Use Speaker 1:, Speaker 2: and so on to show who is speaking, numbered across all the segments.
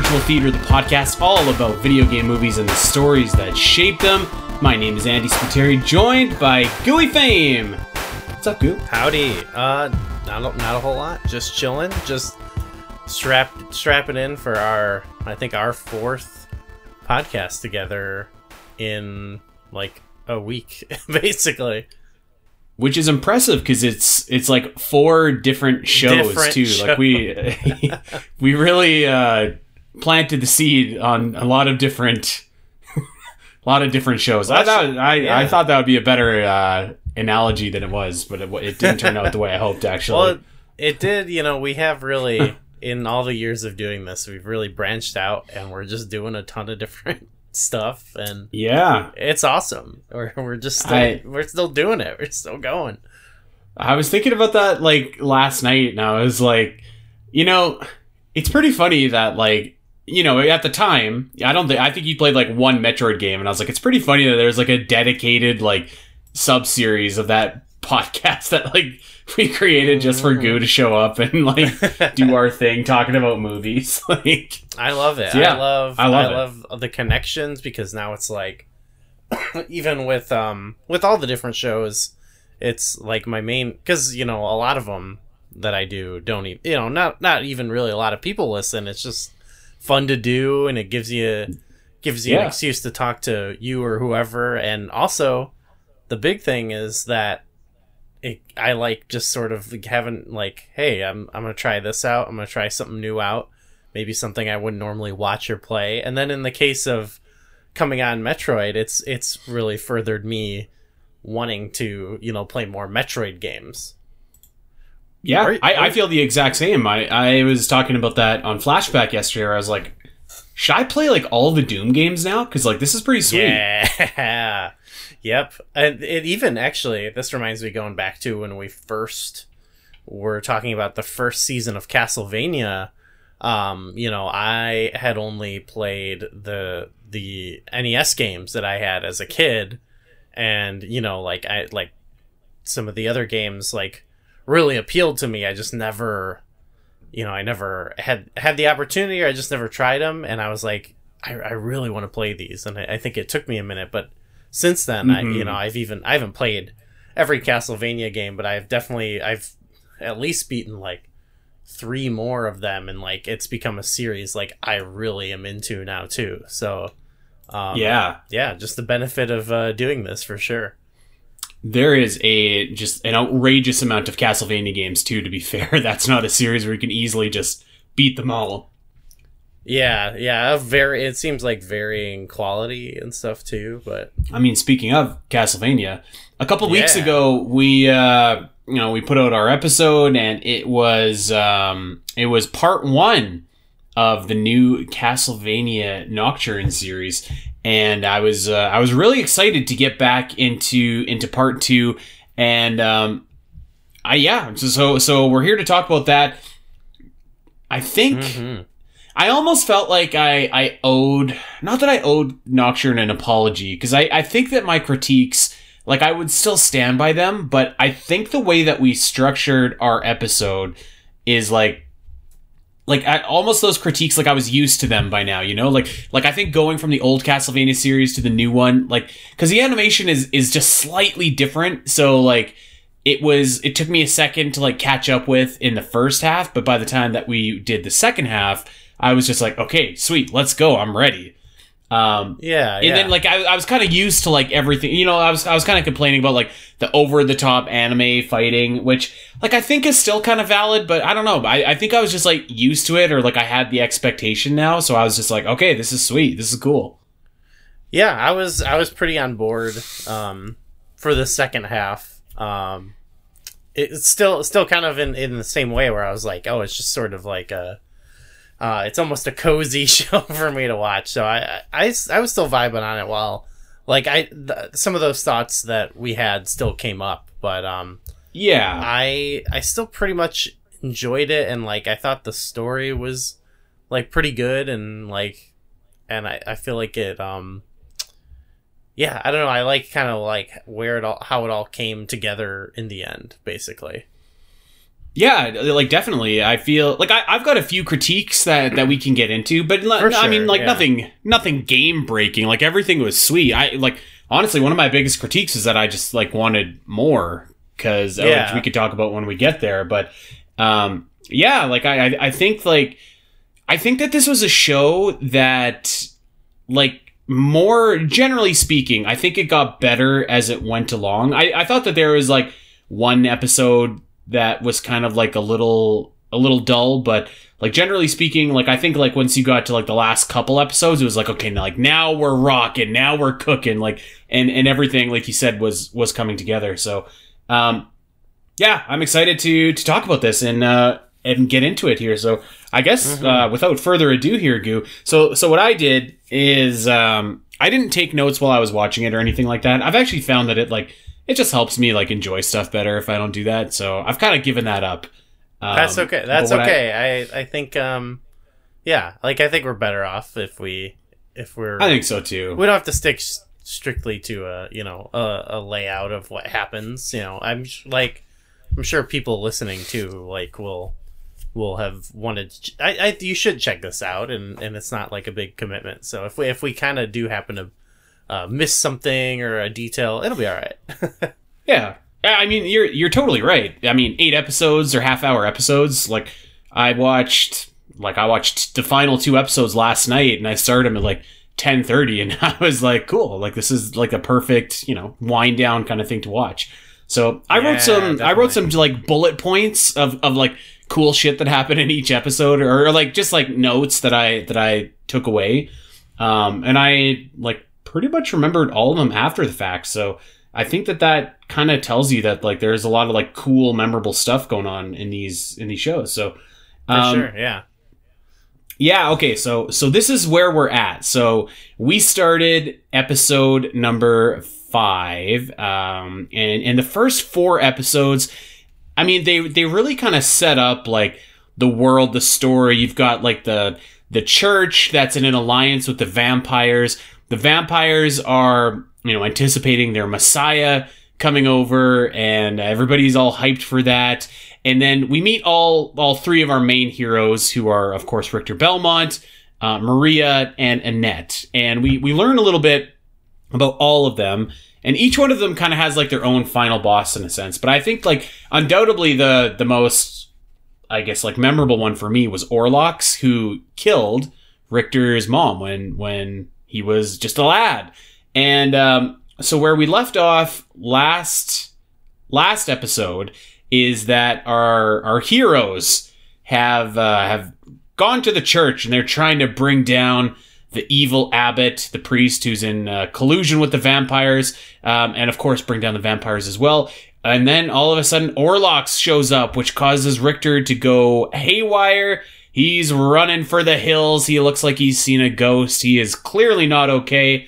Speaker 1: Virtual Theater, the podcast all about video game movies and the stories that shape them. My name is Andy Spiteri, joined by Gooey Fame. What's up, Goo?
Speaker 2: Howdy. Uh, not a, not a whole lot. Just chilling. Just strap strapping in for our I think our fourth podcast together in like a week, basically.
Speaker 1: Which is impressive because it's it's like four different shows
Speaker 2: Different
Speaker 1: too. Like we we really uh, planted the seed on a lot of different a lot of different shows. I thought I, I thought that would be a better uh, analogy than it was, but it, it didn't turn out the way I hoped. Actually,
Speaker 2: Well, it, it did. You know, we have really in all the years of doing this, we've really branched out, and we're just doing a ton of different stuff, and
Speaker 1: yeah.
Speaker 2: it's awesome. We're we're just still,
Speaker 1: I-
Speaker 2: we're still doing it. We're still going.
Speaker 1: I was thinking about that like last night, and I was like, you know, it's pretty funny that like you know at the time I don't think I think you played like one Metroid game, and I was like, it's pretty funny that there's like a dedicated like sub series of that podcast that like we created just for Goo to show up and like do our thing talking about movies. like,
Speaker 2: I love it.
Speaker 1: Yeah,
Speaker 2: I love
Speaker 1: I
Speaker 2: I
Speaker 1: love
Speaker 2: love, the connections because now it's like even with um with all the different shows, it's like my main cuz you know a lot of them that I do don't even you know not not even really a lot of people listen. It's just fun to do and it gives you gives you
Speaker 1: Yeah.
Speaker 2: an excuse to talk to you or whoever and also the big thing is that it, I like just sort of like having like, hey, I'm I'm gonna try this out. I'm gonna try something new out. Maybe something I wouldn't normally watch or play. And then in the case of coming on Metroid, it's it's really furthered me wanting to you know play more Metroid games.
Speaker 1: Yeah,
Speaker 2: Are-
Speaker 1: I, I feel the exact same. I I was talking about that on Flashback yesterday. Where I was like. Should I play like all the Doom games now? Because like this is pretty sweet.
Speaker 2: Yeah. yep. And it even actually this reminds me going back to when we first were talking about the first season of Castlevania. Um, you know, I had only played the the NES games that I had as a kid and you know, like I like some of the other games like really appealed to me. I just never you know, I never had had the opportunity or I just never tried them and I was like I, I really want to play these, and I, I think it took me a minute, but since then, I
Speaker 1: Mhm.
Speaker 2: you know I've even I haven't played every Castlevania game, but I've definitely I've at least beaten like three more of them, and like it's become a series like I really am into now too. So um,
Speaker 1: yeah.
Speaker 2: yeah, just the benefit of uh, doing this for sure.
Speaker 1: There is a just an outrageous amount of Castlevania games too. To be fair, that's not a series where you can easily just beat them all.
Speaker 2: Yeah, yeah, very. It seems like varying quality and stuff too, but
Speaker 1: I mean, speaking of Castlevania, a couple weeks ago we uh, you know we put out our episode and it was um, it was part one of the new Castlevania Nocturne series, and I was uh, I was really excited to get back into into part two, and um, I yeah so so, we're here to talk about that. I think.
Speaker 2: Mhm.
Speaker 1: I almost felt like I, I owed, not that I owed Nocturne an apology, because I, I think that my critiques, like, I would still stand by them, but I think the way that we structured our episode is like, like I, almost those critiques, like I was used to them by now, you know, like like I think going from the old Castlevania series to the new one, like because the animation is is just slightly different, so like it was it took me a second to like catch up with in the first half, but by the time that we did the second half, I was just like, okay, sweet, let's go, I'm ready. Um,
Speaker 2: yeah,
Speaker 1: and
Speaker 2: yeah.
Speaker 1: then like I, I was kind of used to like everything you know i was i was kind of complaining about like the over the top anime fighting which like i think is still kind of valid but i don't know I, I think i was just like used to it or like i had the expectation now so i was just like okay this is sweet this is cool
Speaker 2: Yeah, I was I was pretty on board um, for the second half. Um, it's still still kind of in, in the same way where I was like, oh, it's just sort of like a, uh, it's almost a cozy show for me to watch. So I I, I was still vibing on it while like I th- some of those thoughts that we had still came up, but um,
Speaker 1: yeah
Speaker 2: I I still pretty much enjoyed it and like I thought the story was like pretty good and like and I, I feel like it um yeah, I don't know, I like kind of like where it all how it all came together in the end, basically.
Speaker 1: Yeah, like definitely. I feel like I, I've got a few critiques that, that we can get into, but no-
Speaker 2: For
Speaker 1: I mean, like
Speaker 2: yeah.
Speaker 1: nothing, nothing game breaking. Like everything was sweet. I like honestly, one of my biggest critiques is that I just like wanted more because
Speaker 2: Yeah.
Speaker 1: we could talk about when we get there. But um, yeah, like I, I, I think like I think that this was a show that like more generally speaking, I think it got better as it went along. I, I thought that there was like one episode that was kind of like a little a little dull, but like generally speaking, like I think like once you got to like the last couple episodes, it was like okay, now like now we're rocking, now we're cooking, like and and everything like you said was was coming together. So um yeah, I'm excited to to talk about this and uh and get into it here. So I guess uh, without further ado here, Goo. So so what I did is um I didn't take notes while I was watching it or anything like that. I've actually found that it like it just helps me like enjoy stuff better if I don't do that. So I've kind of given that up. Um,
Speaker 2: That's okay. That's
Speaker 1: what I-
Speaker 2: okay. I, I think um yeah, like I think we're better off if we if we're
Speaker 1: I think so too.
Speaker 2: we don't have to stick s- strictly to a you know a, a layout of what happens. You know, I'm sh- like I'm sure people listening too like will will have wanted. Ch- I, I you should check this out, and and it's not like a big commitment. So if we if we kind of do happen to uh, miss something or a detail, it'll be all right.
Speaker 1: Yeah. Yeah, I mean, you're you're totally right. I mean, eight episodes or half hour episodes. Like, I watched like I watched the final two episodes last night, and I started them at like ten thirty, and I was like, cool. Like, this is like a perfect you know wind down kind of thing to watch. So I
Speaker 2: Yeah,
Speaker 1: wrote some I wrote some like bullet points of of like cool shit that happened in each episode, or, or like just like notes that I that I took away. Um, and I like pretty much remembered all of them after the fact. So I think that that kind of tells you that like there's a lot of like cool, memorable stuff going on in these in these shows. So
Speaker 2: For
Speaker 1: um,
Speaker 2: sure, yeah.
Speaker 1: yeah, okay. So so this is where we're at. So we started episode number five, um, and in the first four episodes, I mean they they really kind of set up like the world, the story. You've got like the the church that's in an alliance with the vampires. The vampires are you know anticipating their messiah coming over, and everybody's all hyped for that. And then we meet all all three of our main heroes, who are of course Richter Belmont, uh, Maria, and Annette. And we we learn a little bit about all of them, and each one of them kind of has like their own final boss in a sense. But I think like undoubtedly the the most I guess like memorable one for me was Orlox, who killed Richter's mom when when he was just a lad. And um, so where we left off last last episode is that our our heroes have uh, have gone to the church and they're trying to bring down the evil abbot, the priest who's in uh, collusion with the vampires, um, and of course bring down the vampires as well. And then all of a sudden, Orlox shows up, which causes Richter to go haywire. He's running for the hills. He looks like he's seen a ghost. He is clearly not okay.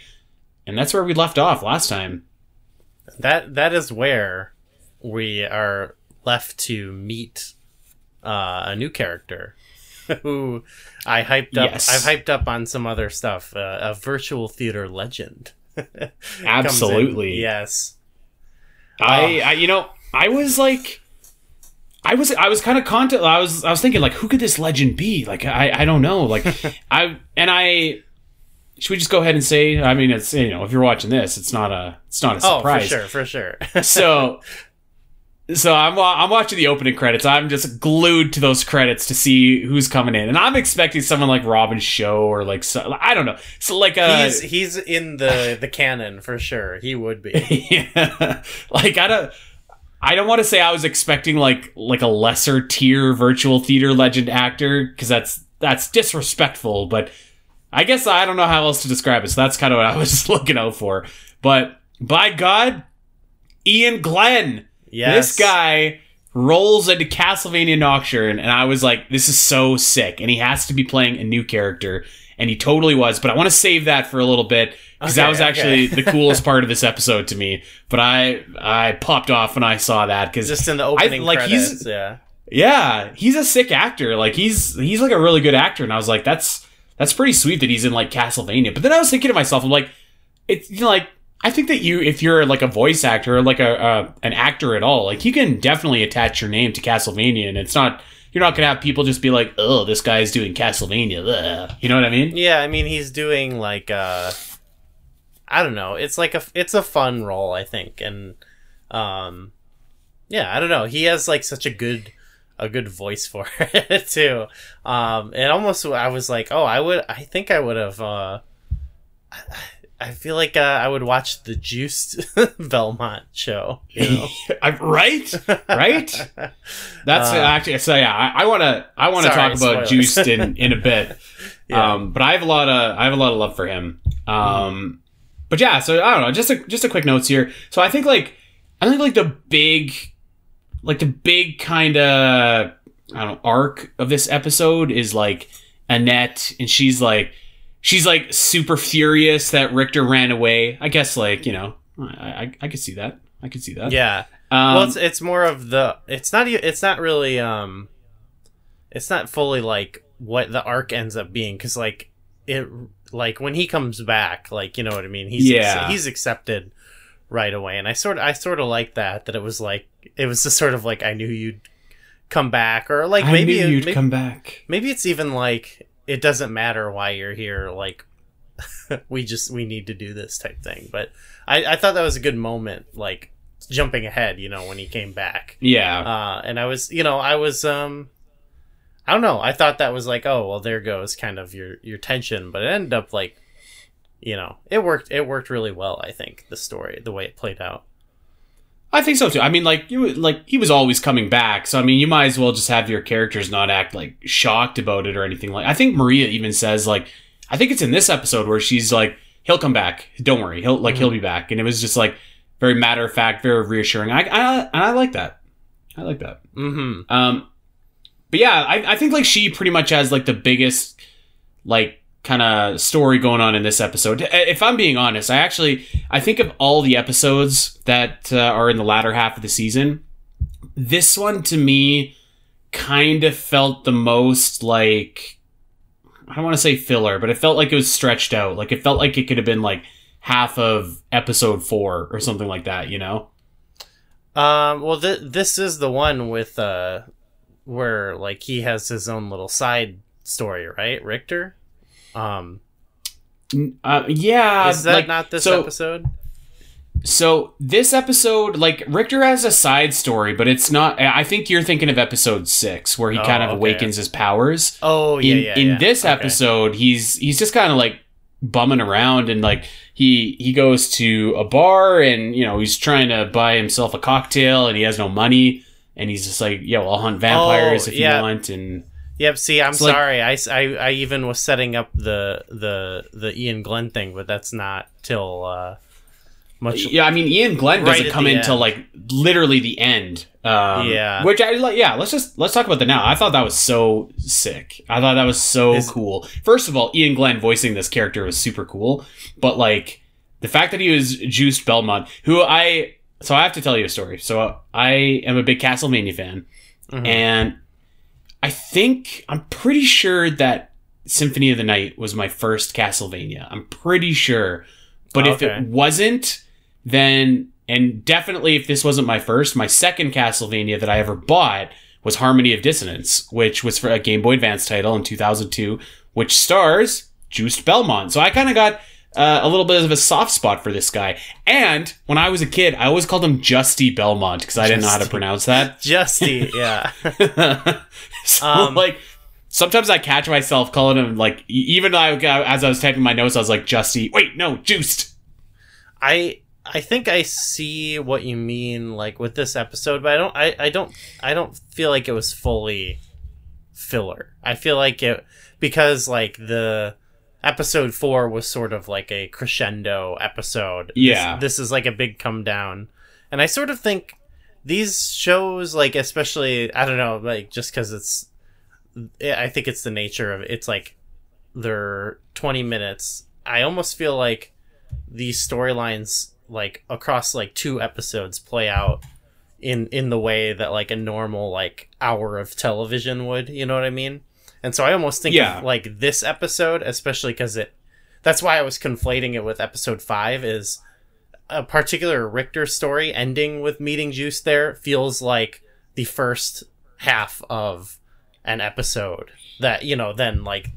Speaker 1: And that's where we left off last time.
Speaker 2: That that is where we are left to meet uh, a new character who I hyped up.
Speaker 1: Yes.
Speaker 2: I've hyped up on some other stuff. Uh, a virtual theater legend. in.
Speaker 1: Absolutely.
Speaker 2: Yes.
Speaker 1: I, I, you know, I was like, I was, I was kind of content. I was, I was thinking like, who could this legend be? Like, I, I don't know. Like, I, and I, should we just go ahead and say? I mean, it's you know, if you're watching this, it's not a, it's not a
Speaker 2: Oh, for sure, for sure.
Speaker 1: so so I'm I'm watching the opening credits. I'm just glued to those credits to see who's coming in, and I'm expecting someone like Robin Shou or like so, I don't know. So like uh,
Speaker 2: he's he's in the the canon for sure. He would be.
Speaker 1: yeah, like I don't. I don't want to say I was expecting like like a lesser tier virtual theater legend actor because that's that's disrespectful. But I guess I don't know how else to describe it. So that's kind of what I was looking out for. But by God, Iain Glen,
Speaker 2: Yes.
Speaker 1: this guy rolls into Castlevania Nocturne, and I was like, this is so sick. And he has to be playing a new character, and he totally was. But I want to save that for a little bit because that
Speaker 2: Okay,
Speaker 1: was actually
Speaker 2: okay.
Speaker 1: the coolest part of this episode to me. But I I popped off when I saw that because
Speaker 2: just in the opening
Speaker 1: like, he's-
Speaker 2: credits. yeah.
Speaker 1: yeah, he's a sick actor. Like he's he's like a really good actor, and I was like, that's that's pretty sweet that he's in like Castlevania. But then I was thinking to myself, I'm like, it's you know, like I think that you, if you're like a voice actor or like a uh, an actor at all, like you can definitely attach your name to Castlevania, and it's not you're not gonna have people just be like, oh, this guy's doing Castlevania. You know what I mean?
Speaker 2: Yeah, I mean he's doing like uh I don't know. It's like a it's a fun role, I think. And um yeah, I don't know. He has like such a good a good voice for it too. Um and almost I was like, "Oh, I would I think I would have uh I feel like uh, I would watch the Juste Belmont show. You know?
Speaker 1: right, right. That's
Speaker 2: Uh,
Speaker 1: actually so. Yeah, I want to. I want to talk about
Speaker 2: spoilers.
Speaker 1: Juiced in in a bit.
Speaker 2: Yeah.
Speaker 1: Um, but I have a lot of I have a lot of love for him. Um, but yeah, so I don't know. Just a just a quick notes here. So I think like I think like the big, like the big kind of I don't know arc of this episode is like Annette, and she's like she's like super furious that Richter ran away. I guess like you know I I, I could see that. I could see that.
Speaker 2: yeah.
Speaker 1: Um,
Speaker 2: well, it's it's more of the it's not it's not really um it's not fully like what the arc ends up being cuz like it like when he comes back, like you know what I mean? He's
Speaker 1: Yeah.
Speaker 2: he's accepted right away. And I sort of I sort of like that that it was like it was just sort of like I knew you'd come back or like
Speaker 1: I
Speaker 2: maybe
Speaker 1: you'd
Speaker 2: maybe,
Speaker 1: come back.
Speaker 2: maybe it's even like it doesn't matter why you're here like we just we need to do this type thing. But i i thought that was a good moment like jumping ahead you know when he came back.
Speaker 1: Yeah.
Speaker 2: uh and i was you know i was um i don't know. I thought that was like oh well there goes kind of your your tension. But it ended up like you know it worked it worked really well i think the story the way it played out
Speaker 1: I think so too. I mean, like you, like he was always coming back. So I mean, you might as well just have your characters not act like shocked about it or anything like. I think Maria even says like, I think it's in this episode where she's like, "He'll come back. Don't worry. He'll like he'll be back." And it was just like very matter of fact, very reassuring. I, I and I like that. I like that.
Speaker 2: mm-hmm
Speaker 1: Um, but yeah, I, I think like she pretty much has like the biggest like kind of story going on in this episode. If I'm being honest, I actually I think of all the episodes that uh, are in the latter half of the season, this one to me kind of felt the most like I don't want to say filler, but it felt like it was stretched out. Like it felt like it could have been like half of episode 4 or something like that, you know?
Speaker 2: Um, well, th- this is the one with uh, where like he has his own little side story, right, Richter? Um,
Speaker 1: Uh, yeah,
Speaker 2: is that
Speaker 1: like,
Speaker 2: not this
Speaker 1: so-
Speaker 2: episode?
Speaker 1: So this episode, like Richter has a side story, but it's not. I think you're thinking of episode six, where he
Speaker 2: Oh,
Speaker 1: kind of
Speaker 2: okay.
Speaker 1: awakens his powers.
Speaker 2: Oh yeah,
Speaker 1: in
Speaker 2: yeah.
Speaker 1: in
Speaker 2: yeah.
Speaker 1: this
Speaker 2: Okay.
Speaker 1: episode, he's he's just kind of like bumming around and like he he goes to a bar and you know he's trying to buy himself a cocktail and he has no money and he's just like, yeah, well, I'll hunt vampires
Speaker 2: Oh,
Speaker 1: if
Speaker 2: yeah.
Speaker 1: you want and
Speaker 2: Yep. See, I'm
Speaker 1: It's like-
Speaker 2: sorry. I, I- I even was setting up the the the Iain Glen thing, but that's not till uh, much.
Speaker 1: Yeah, I mean, Iain Glen
Speaker 2: Right
Speaker 1: doesn't come
Speaker 2: end.
Speaker 1: like literally the end. Um,
Speaker 2: Yeah.
Speaker 1: which I like. Yeah, let's just let's talk about that now. I thought that was so sick. I thought that was so
Speaker 2: Is-
Speaker 1: cool. First of all, Iain Glen voicing this character was super cool, but like the fact that he was Juste Belmont, who I so I have to tell you a story. So I am a big Castlevania fan,
Speaker 2: Mhm.
Speaker 1: and I think I'm pretty sure that Symphony of the Night was my first Castlevania. I'm pretty sure. But if it wasn't, then and definitely if this wasn't my first, my second Castlevania that I ever bought was Harmony of Dissonance, which was for a Game Boy Advance title in 2002, which stars Juste Belmont. So I kind of got uh, a little bit of a soft spot for this guy. And when I was a kid, I always called him Justy Belmont because I didn't know how to pronounce that.
Speaker 2: Justy, yeah.
Speaker 1: so
Speaker 2: Um,
Speaker 1: like sometimes I catch myself calling him like even though I, as I was typing my notes I was like Justy wait no Juste
Speaker 2: I I think I see what you mean like with this episode, but I don't I, I don't I don't feel like it was fully filler. I feel like it because like the episode 4 was sort of like a crescendo episode.
Speaker 1: Yeah.
Speaker 2: This, is like a big come down. And I sort of think these shows like especially I don't know like just cuz it's I think it's the nature of. It's like they're 20 minutes. I almost feel like these storylines like across like two episodes play out in in the way that like a normal like hour of television would you know what i mean and so i almost think
Speaker 1: Yeah.
Speaker 2: of like this episode especially because it that's why i was conflating it with episode five is a particular Richter story ending with meeting Juste there feels like the first half of an episode that you know then like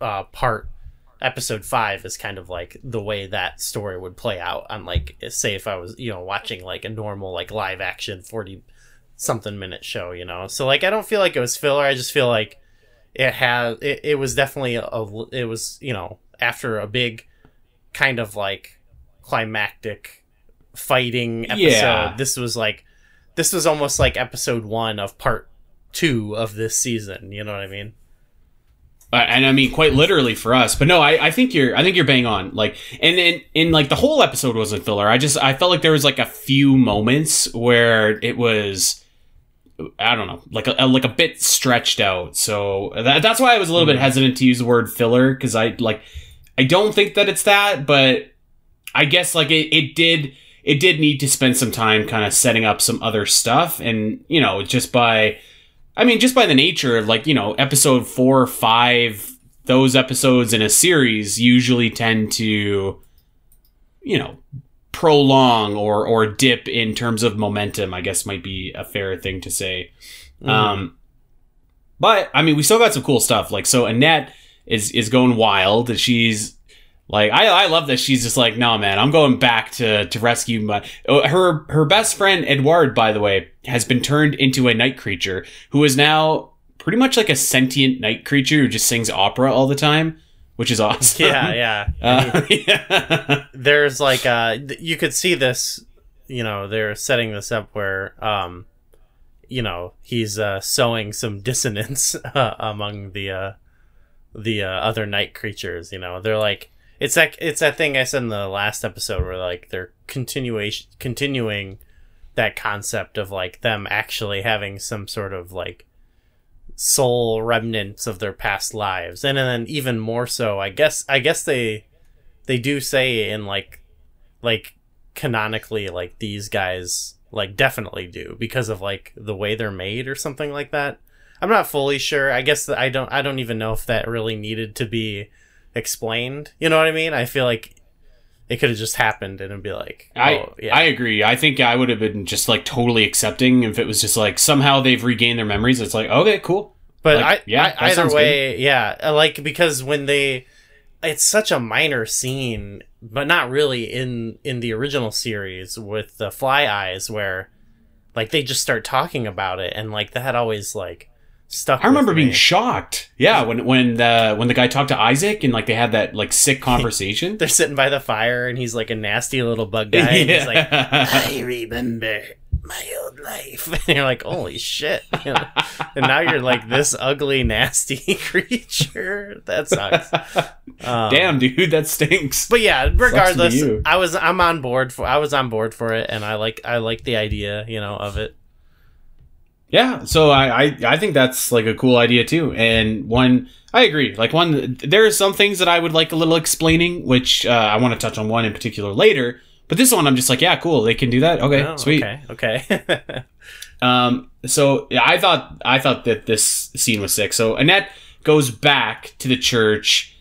Speaker 2: uh part episode 5 is kind of like the way that story would play out. On like say if I was you know watching like a normal like live action 40 something minute show you know? So like I don't feel like it was filler. I just feel like it had it, it was definitely a, a it was you know after a big kind of like climactic fighting episode
Speaker 1: Yeah.
Speaker 2: this was like this was almost like episode one of part two of this season you know what i mean
Speaker 1: Uh, and I mean quite literally for us. But no, I, I think you're I think you're bang on. Like and in in like the whole episode wasn't filler. I just I felt like there was like a few moments where it was I don't know, like a, a- like a bit stretched out. So that, that's why I was a little bit hmm. hesitant to use the word filler because I like I don't think that it's that, but I guess like it, it did it did need to spend some time kind of setting up some other stuff and you know just by I mean, just by the nature of like, you know, episode four or five, those episodes in a series usually tend to, you know, prolong or or dip in terms of momentum, I guess might be a fair thing to say. Um but I mean we still got some cool stuff. Like so Annette is is going wild. She's like I, I love that she's just like no man I'm going back to to rescue my oh, her her best friend Edward by the way has been turned into a night creature who is now pretty much like a sentient night creature who just sings opera all the time which is awesome.
Speaker 2: Yeah yeah.
Speaker 1: Uh, yeah.
Speaker 2: there's like uh you could see this you know they're setting this up where um you know he's uh sowing some dissonance uh, among the uh the uh, other night creatures you know. They're like it's like it's that thing i said in the last episode where like they're continuation continuing that concept of like them actually having some sort of like soul remnants of their past lives. And then even more so i guess i guess they they do say in like like canonically like these guys like definitely do because of like the way they're made or something like that. I'm not fully sure. I guess i don't i don't even know if that really needed to be explained. You know what i mean? I feel like it could have just happened and it'd be like
Speaker 1: I
Speaker 2: oh, yeah
Speaker 1: I agree. I think I would have been just like totally accepting if it was just like somehow they've regained their memories. It's like okay, cool.
Speaker 2: But
Speaker 1: Like,
Speaker 2: I,
Speaker 1: yeah,
Speaker 2: I, either way, yeah, uh, like because when they, it's such a minor scene, but not really in in the original series with the Fly Eyes, where like they just start talking about it, and like that always like stuck.
Speaker 1: I remember being shocked. Yeah, when when the when the guy talked to Isaac and like they had that like sick conversation.
Speaker 2: They're sitting by the fire, and he's like a nasty little bug guy, and he's like, I remember my old life. And you're like, holy shit. You know? and now you're like this ugly, nasty creature. That sucks. Um,
Speaker 1: Damn, dude, that stinks.
Speaker 2: But yeah, regardless. I was I'm on board for I was on board for it and I like I like the idea, you know, of it.
Speaker 1: Yeah, so I, I I think that's like a cool idea too. And one, I agree. Like one, there are some things that I would like a little explaining, which uh, I want to touch on one in particular later. But this one, I'm just like, yeah, cool. They can do that. Okay,
Speaker 2: Oh,
Speaker 1: sweet.
Speaker 2: Okay. Okay.
Speaker 1: Um, so yeah, I thought I thought that this scene was sick. So Annette goes back to the church,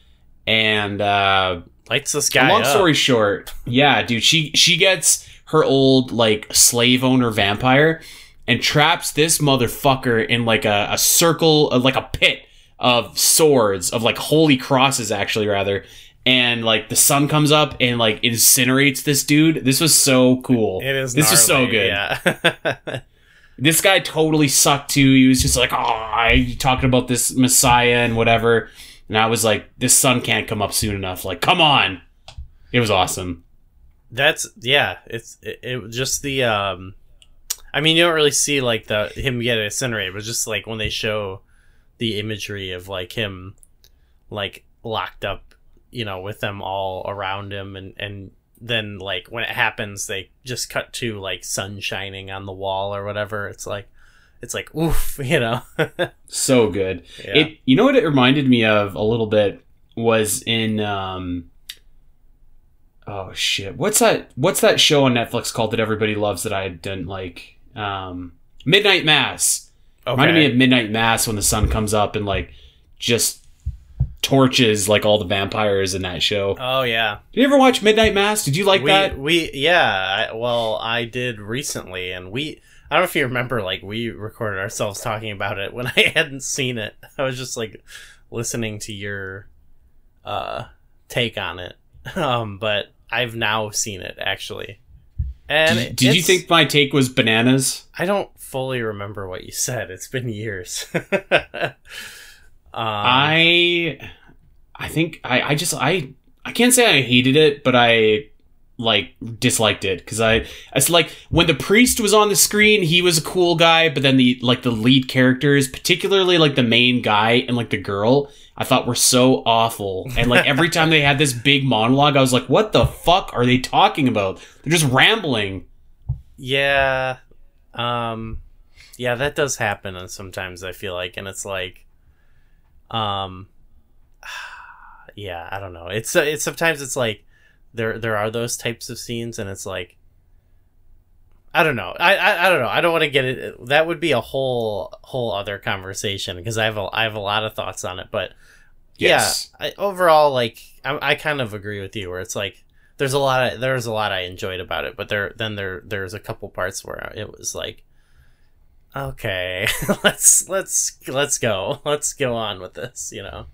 Speaker 1: and uh,
Speaker 2: Lights this guy
Speaker 1: long
Speaker 2: up.
Speaker 1: story short, yeah, dude, she she gets her old like slave owner vampire and traps this motherfucker in like a, a circle like a pit of swords of like holy crosses actually rather and like the sun comes up and like incinerates this dude this was so cool
Speaker 2: It is
Speaker 1: this is so good
Speaker 2: Yeah.
Speaker 1: this guy totally sucked too. He was just like, "Oh, I talking about this Messiah and whatever," and I was like, "This sun can't come up soon enough. Like, come on!" It was awesome.
Speaker 2: That's yeah, it's it, it just the um I mean you don't really see like the him get incinerated, but just like when they show the imagery of like him like locked up, you know, with them all around him and and then like when it happens they just cut to like sun shining on the wall or whatever. It's like it's like oof, you know.
Speaker 1: So good.
Speaker 2: yeah.
Speaker 1: It. You know what it reminded me of a little bit was in. um Oh shit! What's that? What's that show on Netflix called that everybody loves that I didn't like? Um Midnight Mass. Reminded me of Midnight Mass when the sun comes up and like just torches like all the vampires in that show.
Speaker 2: Oh yeah.
Speaker 1: Did you ever watch Midnight Mass? Did you like
Speaker 2: we,
Speaker 1: that?
Speaker 2: We yeah. I, well, I did recently, and we. I don't know if you remember, like we recorded ourselves talking about it when I hadn't seen it. I was just like listening to your uh take on it. Um, but I've now seen it actually. And
Speaker 1: Did, did you think my take was bananas?
Speaker 2: I don't fully remember what you said. It's been years. um,
Speaker 1: I I think I I just I I can't say I hated it, but I like disliked it because I it's like when the priest was on the screen, he was a cool guy, but then the like the lead characters, particularly like the main guy and like the girl, I thought were so awful. And like every time they had this big monologue, I was like, what the fuck are they talking about? They're just rambling.
Speaker 2: Yeah. Um yeah, that does happen and sometimes I feel like and it's like um yeah, I don't know. It's it's sometimes it's like there there are those types of scenes and it's like I don't know. I I, I don't know. I don't want to get it that would be a whole whole other conversation because I have a I have a lot of thoughts on it, but
Speaker 1: Yes.
Speaker 2: yeah, I, overall, like I, I kind of agree with you. Where it's like there's a lot of there's a lot I enjoyed about it, but there then there there's a couple parts where it was like, okay, let's let's let's go, let's go on with this, you know.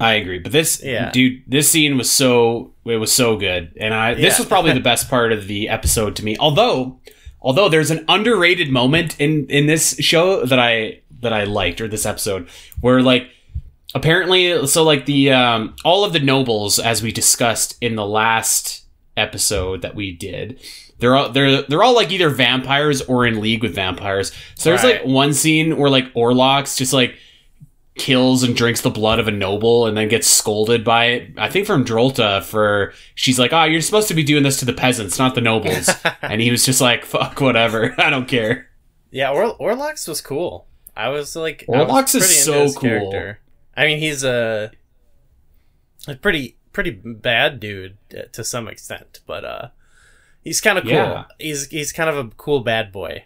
Speaker 1: I agree, but this
Speaker 2: Yeah.
Speaker 1: dude, this scene was so it was so good, and I this
Speaker 2: Yeah.
Speaker 1: was probably the best part of the episode to me. Although, although there's an underrated moment in in this show that I that I liked or this episode where like apparently so like the um all of the nobles as we discussed in the last episode that we did they're all they're they're all like either vampires or in league with vampires so there's
Speaker 2: Right.
Speaker 1: like one scene where like orlox just like kills and drinks the blood of a noble and then gets scolded by it. I think from Drolta for she's like, "Oh, you're supposed to be doing this to the peasants, not the nobles." and he was just like, "Fuck, whatever. I don't care."
Speaker 2: Yeah, or- Orlox was cool. I was like, was
Speaker 1: Orlox is so cool.
Speaker 2: character. I mean, he's a, a pretty pretty bad dude uh, to some extent, but uh, he's kind of cool.
Speaker 1: Yeah.
Speaker 2: He's he's kind of a cool bad boy.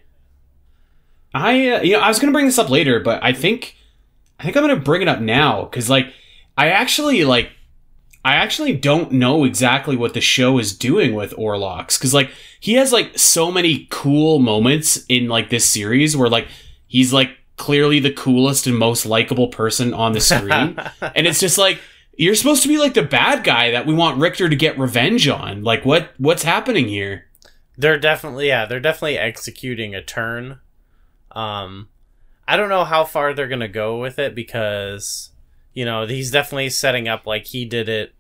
Speaker 1: I uh, you know, I was going to bring this up later, but I think I think I'm to bring it up now cuz like I actually like I actually don't know exactly what the show is doing with Orlox cuz like he has like so many cool moments in like this series where like he's like clearly the coolest and most likable person on the screen and it's just like you're supposed to be like the bad guy that we want Richter to get revenge on. Like what what's happening here?
Speaker 2: They're definitely yeah, they're definitely executing a turn. Um I don't know how far they're going to go with it because you know, he's definitely setting up like he did it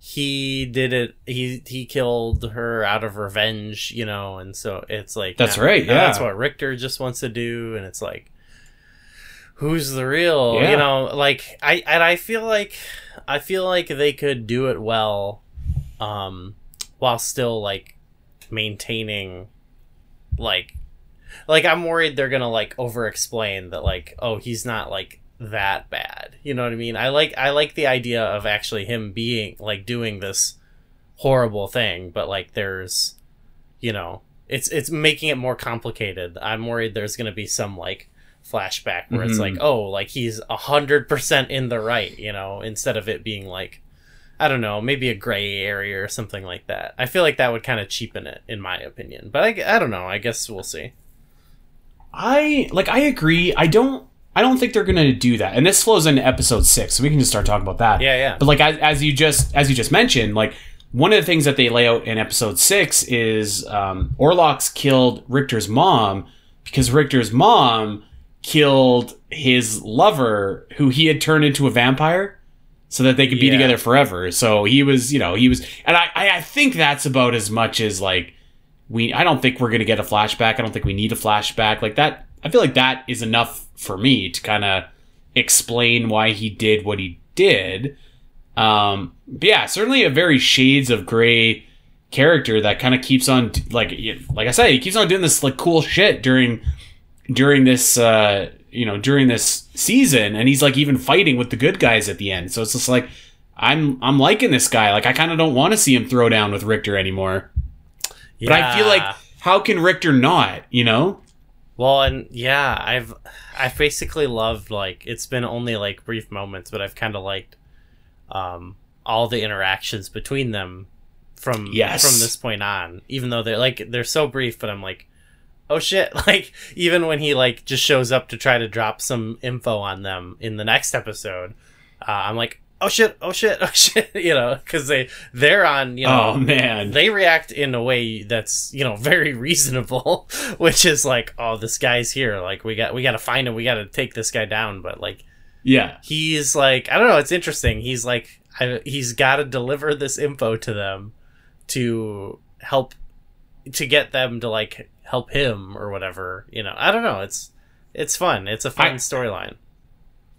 Speaker 2: he did it he he killed her out of revenge, you know, and so it's like
Speaker 1: That's
Speaker 2: now-
Speaker 1: right,
Speaker 2: now
Speaker 1: yeah.
Speaker 2: That's what Richter just wants to do and it's like who's the real,
Speaker 1: Yeah.
Speaker 2: you know, like I and I feel like I feel like they could do it well um while still like maintaining like like I'm worried they're gonna like over explain that like oh he's not like that bad you know what I mean I like I like the idea of actually him being like doing this horrible thing but like there's you know it's it's making it more complicated I'm worried there's gonna be some like flashback where it's
Speaker 1: Mhm.
Speaker 2: like oh like he's a hundred percent in the right you know instead of it being like I don't know, maybe a gray area or something like that. I feel like that would kind of cheapen it, in my opinion. But I, I don't know. I guess we'll see.
Speaker 1: I like I agree. I don't I don't think they're gonna do that. And this flows into episode six, so we can just start talking about that.
Speaker 2: Yeah, yeah.
Speaker 1: But like as, as you just as you just mentioned, like one of the things that they lay out in episode six is um, Orlox killed Richter's mom because Richter's mom killed his lover, who he had turned into a vampire, so that they could be
Speaker 2: Yeah.
Speaker 1: together forever. So he was, you know, he was, and I, I, I think that's about as much as like we. I don't think we're gonna get a flashback. I don't think we need a flashback like that. I feel like that is enough for me to kind of explain why he did what he did. Um, but yeah, certainly a very shades of gray character that kind of keeps on like like I said, he keeps on doing this like cool shit during during this uh you know during this season, and he's like even fighting with the good guys at the end. So it's just like I'm I'm liking this guy. Like I kind of don't want to see him throw down with Richter anymore. But I feel like how can Richter not? You know?
Speaker 2: Well, and yeah, I've I've basically loved like it's been only like brief moments, but I've kind of liked um all the interactions between them from
Speaker 1: Yes.
Speaker 2: from this point on. Even though they're like they're so brief, but I'm like, oh shit! Like even when he like just shows up to try to drop some info on them in the next episode, uh, I'm like, oh shit! Oh shit! Oh shit! You know, because they they're on you know
Speaker 1: oh man.
Speaker 2: they react in a way that's you know very reasonable which is like oh this guy's here like we got we got to find him we got to take this guy down but like
Speaker 1: yeah.
Speaker 2: he's like i don't know it's interesting he's like I, he's got to deliver this info to them to help to get them to like help him or whatever you know i don't know it's it's fun it's a fun storyline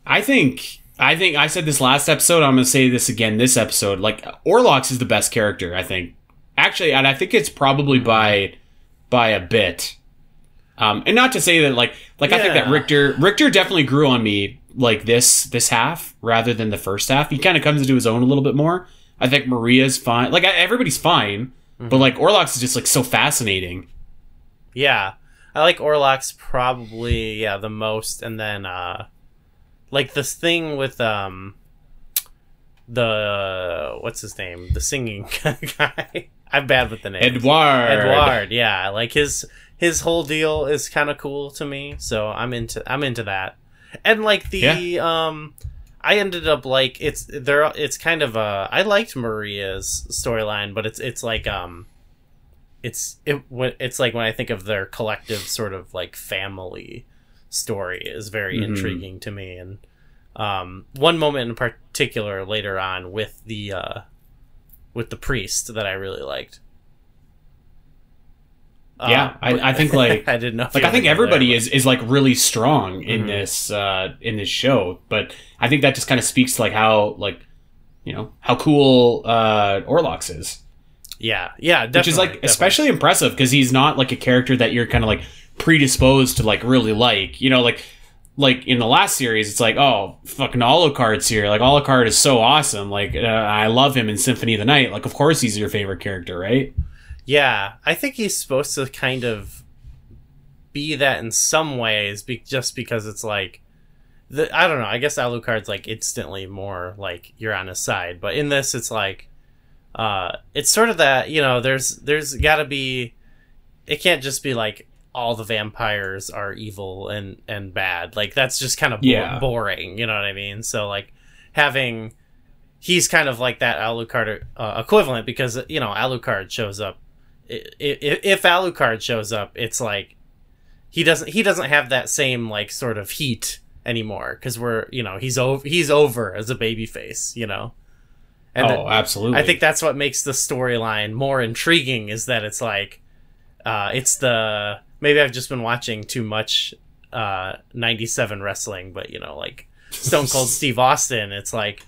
Speaker 1: I think I think I said this last episode. I'm gonna say this again this episode. Like Orlox is the best character. I think actually, and I think it's probably by by a bit. Um, and not to say that like like I think that Richter Richter definitely grew on me like this this half rather than the first half. He kind of comes into his own a little bit more. I think Maria's fine. Like I- everybody's fine, but like Orlox is just like so fascinating.
Speaker 2: Yeah. I like Orlox probably yeah the most and then uh like this thing with um the what's his name? The singing guy. I'm bad with the name.
Speaker 1: Edward.
Speaker 2: Edward, yeah. Like his his whole deal is kind of cool to me, so I'm into I'm into that. And like the um I ended up like it's there it's kind of uh I liked Maria's storyline, but it's it's like um it's it it's like when I think of their collective sort of like family story is very
Speaker 1: Mhm.
Speaker 2: intriguing to me and um one moment in particular later on with the uh with the priest that I really liked.
Speaker 1: Yeah,
Speaker 2: Uh,
Speaker 1: I- I think, like-
Speaker 2: I didn't know.
Speaker 1: like I think
Speaker 2: wanted to go
Speaker 1: everybody
Speaker 2: there,
Speaker 1: is is like really strong in
Speaker 2: Mhm.
Speaker 1: this uh in this show but i think that just kind of speaks to like how like you know how cool uh orlox is
Speaker 2: yeah, yeah,
Speaker 1: which is like
Speaker 2: definitely.
Speaker 1: especially impressive because he's not like a character that you're kind of like predisposed to like really like you know like like in the last series it's like oh fucking alucard's here. Like alucard is so awesome. Like uh, i love him in symphony of the night. Like of course he's your favorite character right?
Speaker 2: Yeah, I think he's supposed to kind of be that in some ways, be- just because it's like, the, I don't know. I guess Alucard's like instantly more like you're on his side, but in this, it's like, uh, it's sort of that you know, there's there's got to be, it can't just be like all the vampires are evil and and bad. Like that's just kind of bo-
Speaker 1: Yeah.
Speaker 2: boring. You know what I mean? So like having he's kind of like that Alucard uh, equivalent because you know Alucard shows up. I- i- If Alucard shows up, it's like he doesn't he doesn't have that same like sort of heat anymore because we're you know he's over he's over as a baby face you know and
Speaker 1: oh absolutely
Speaker 2: I think that's what makes the storyline more intriguing is that it's like uh it's the maybe I've just been watching too much uh 97 wrestling but you know like Stone Cold Steve Austin it's like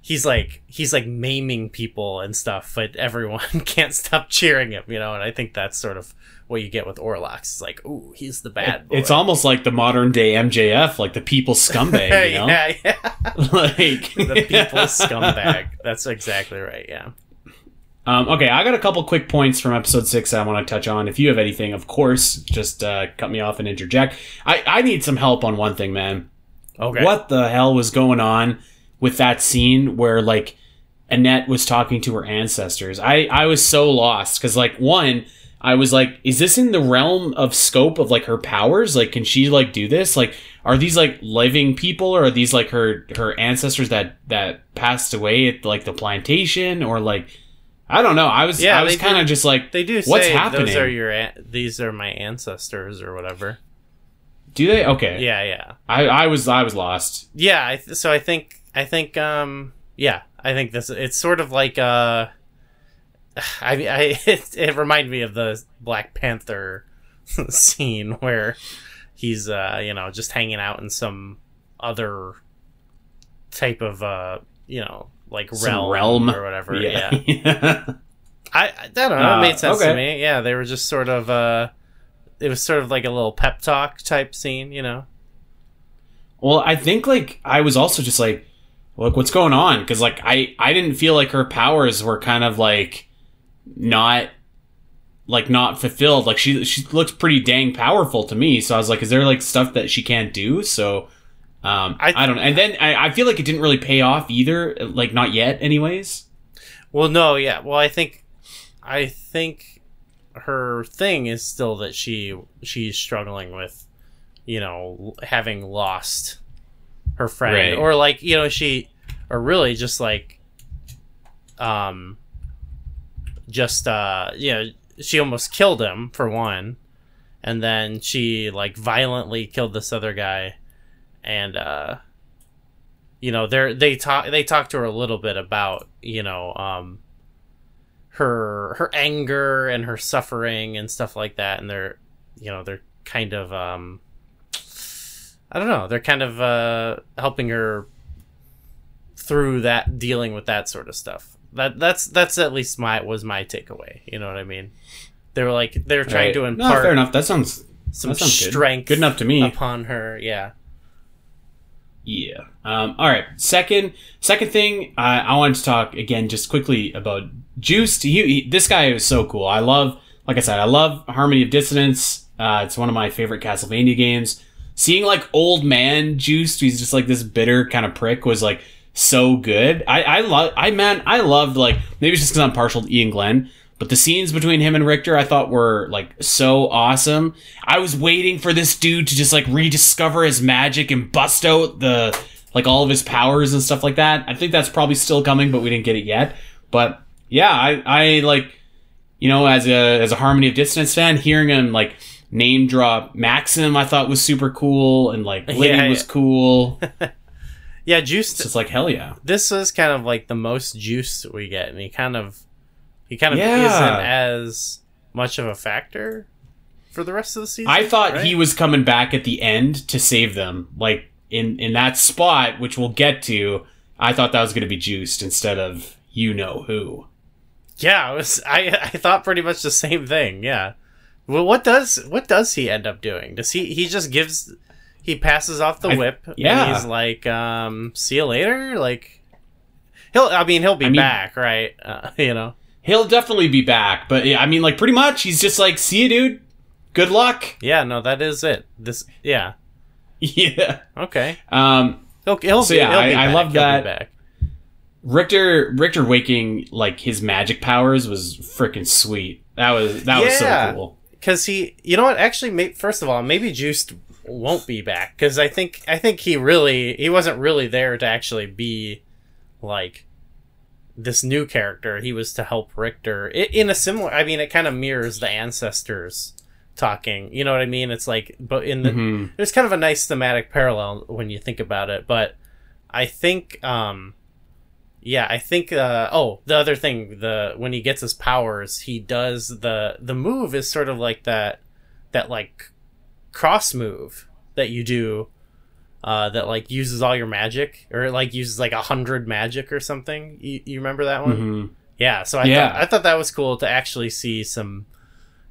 Speaker 2: he's like he's like maiming people and stuff but everyone can't stop cheering him you know and I think that's sort of what you get with Orlox. It's like ooh he's the bad boy
Speaker 1: it's almost like the modern day mjf like the people scumbag you know?
Speaker 2: yeah. Yeah
Speaker 1: like
Speaker 2: the people scumbag. That's exactly right yeah
Speaker 1: Um, okay, I got a couple quick points from episode six I want to touch on. If you have anything, of course, just uh, cut me off and interject. I, I need some help on one thing, man.
Speaker 2: okay
Speaker 1: What the hell was going on with that scene where like Annette was talking to her ancestors? I I was so lost because like one, I was like, is this in the realm of scope of like her powers? Like, can she like do this? Like, are these like living people or are these like her her ancestors that that passed away at like the plantation or like? I don't know. I was
Speaker 2: Yeah,
Speaker 1: I was kind of just like,
Speaker 2: They do
Speaker 1: What's happening?
Speaker 2: those are your an- these are my ancestors or whatever.
Speaker 1: do they? Okay.
Speaker 2: Yeah, yeah,
Speaker 1: I I was I was lost.
Speaker 2: yeah. I th- so I think I think um yeah I think this it's sort of like uh I I it, it reminded me of the Black Panther scene where he's uh you know just hanging out in some other type of uh you know like realm,
Speaker 1: realm.
Speaker 2: or whatever yeah.
Speaker 1: Yeah.
Speaker 2: I, I don't know.
Speaker 1: Uh,
Speaker 2: it made sense
Speaker 1: okay.
Speaker 2: to me. Yeah, they were just sort of. uh It was sort of like a little pep talk type scene, you know.
Speaker 1: Well, I think like I was also just like, look, what's going on? Because like I I didn't feel like her powers were kind of like not like not fulfilled. Like she she looks pretty dang powerful to me. So I was like, is there like stuff that she can't do? So um, I,
Speaker 2: I-
Speaker 1: I don't know. And then I, I feel like it didn't really pay off either. Like not yet, anyways.
Speaker 2: Well, no, yeah. Well, I think, I think her thing is still that she she's struggling with, you know, having lost her friend,
Speaker 1: Right.
Speaker 2: or like you know she, or really just like, um, just uh, you know, she almost killed him for one, and then she like violently killed this other guy, and uh you know they they talk they talk to her a little bit about you know um her her anger and her suffering and stuff like that and they're you know they're kind of um i don't know they're kind of uh helping her through that dealing with that sort of stuff that that's that's at least my was my takeaway you know what i mean they were like they're trying
Speaker 1: Right.
Speaker 2: to
Speaker 1: No,
Speaker 2: impart
Speaker 1: fair enough. That sounds
Speaker 2: some
Speaker 1: that sounds good.
Speaker 2: strength
Speaker 1: Good enough to me.
Speaker 2: upon her yeah
Speaker 1: Yeah. Um, all right. Second, second thing, I I wanted to talk again just quickly about Juste. He, he, this guy is so cool. I love, like I said, I love Harmony of Dissonance. Uh, it's one of my favorite Castlevania games. Seeing like old man Juste, he's just like this bitter kind of prick, was like so good. I I love, I man, I loved like maybe it's just because I'm partial to Iain Glen. But the scenes between him and Richter, I thought were like so awesome. I was waiting for this dude to just like rediscover his magic and bust out the like all of his powers and stuff like that. I think that's probably still coming, but we didn't get it yet. But yeah, I I like you know as a as a Harmony of Dissonance fan, hearing him like name drop Maxim, I thought was super cool, and like Lydie
Speaker 2: Yeah,
Speaker 1: was
Speaker 2: yeah.
Speaker 1: cool.
Speaker 2: yeah Juste
Speaker 1: It's like hell yeah.
Speaker 2: this is kind of like the most juice we get, and he kind of he kind of
Speaker 1: Yeah.
Speaker 2: isn't as much of a factor for the rest of the season.
Speaker 1: I thought
Speaker 2: right?
Speaker 1: he was coming back at the end to save them, like in in that spot, which we'll get to. I thought that was going to be Juste instead of you know who.
Speaker 2: Yeah, it was. I I thought pretty much the same thing. Yeah. Well, what does what does he end up doing? Does he he just gives he passes off the
Speaker 1: I-
Speaker 2: whip?
Speaker 1: yeah.
Speaker 2: And he's like, um, see you later. Like he'll. I mean, he'll be
Speaker 1: I mean-
Speaker 2: back, right? Uh, you know.
Speaker 1: He'll definitely be back, but yeah, I mean, like pretty much, he's just like, see you, dude. Good luck.
Speaker 2: Yeah. No, that is it. This. Yeah.
Speaker 1: yeah.
Speaker 2: Okay.
Speaker 1: Um,
Speaker 2: He'll. he'll
Speaker 1: So
Speaker 2: be,
Speaker 1: yeah,
Speaker 2: he'll
Speaker 1: I-
Speaker 2: be
Speaker 1: I love
Speaker 2: He'll
Speaker 1: that.
Speaker 2: back.
Speaker 1: Richter Richter waking like his magic powers was freaking sweet. That was that was so cool.
Speaker 2: because he you know what actually may, first of all maybe Juste won't be back because i think i think he really he wasn't really there to actually be like this new character he was to help richter i in a similar i mean it kind of mirrors the ancestors talking you know what i mean it's like but in the
Speaker 1: Mhm.
Speaker 2: there's kind of a nice thematic parallel when you think about it but i think um yeah i think uh oh the other thing the when he gets his powers he does the the move is sort of like that that like cross move that you do uh that like uses all your magic or like uses like a hundred magic or something you, you remember that one
Speaker 1: Mhm.
Speaker 2: yeah so i
Speaker 1: Yeah.
Speaker 2: thought i thought that was cool to actually see some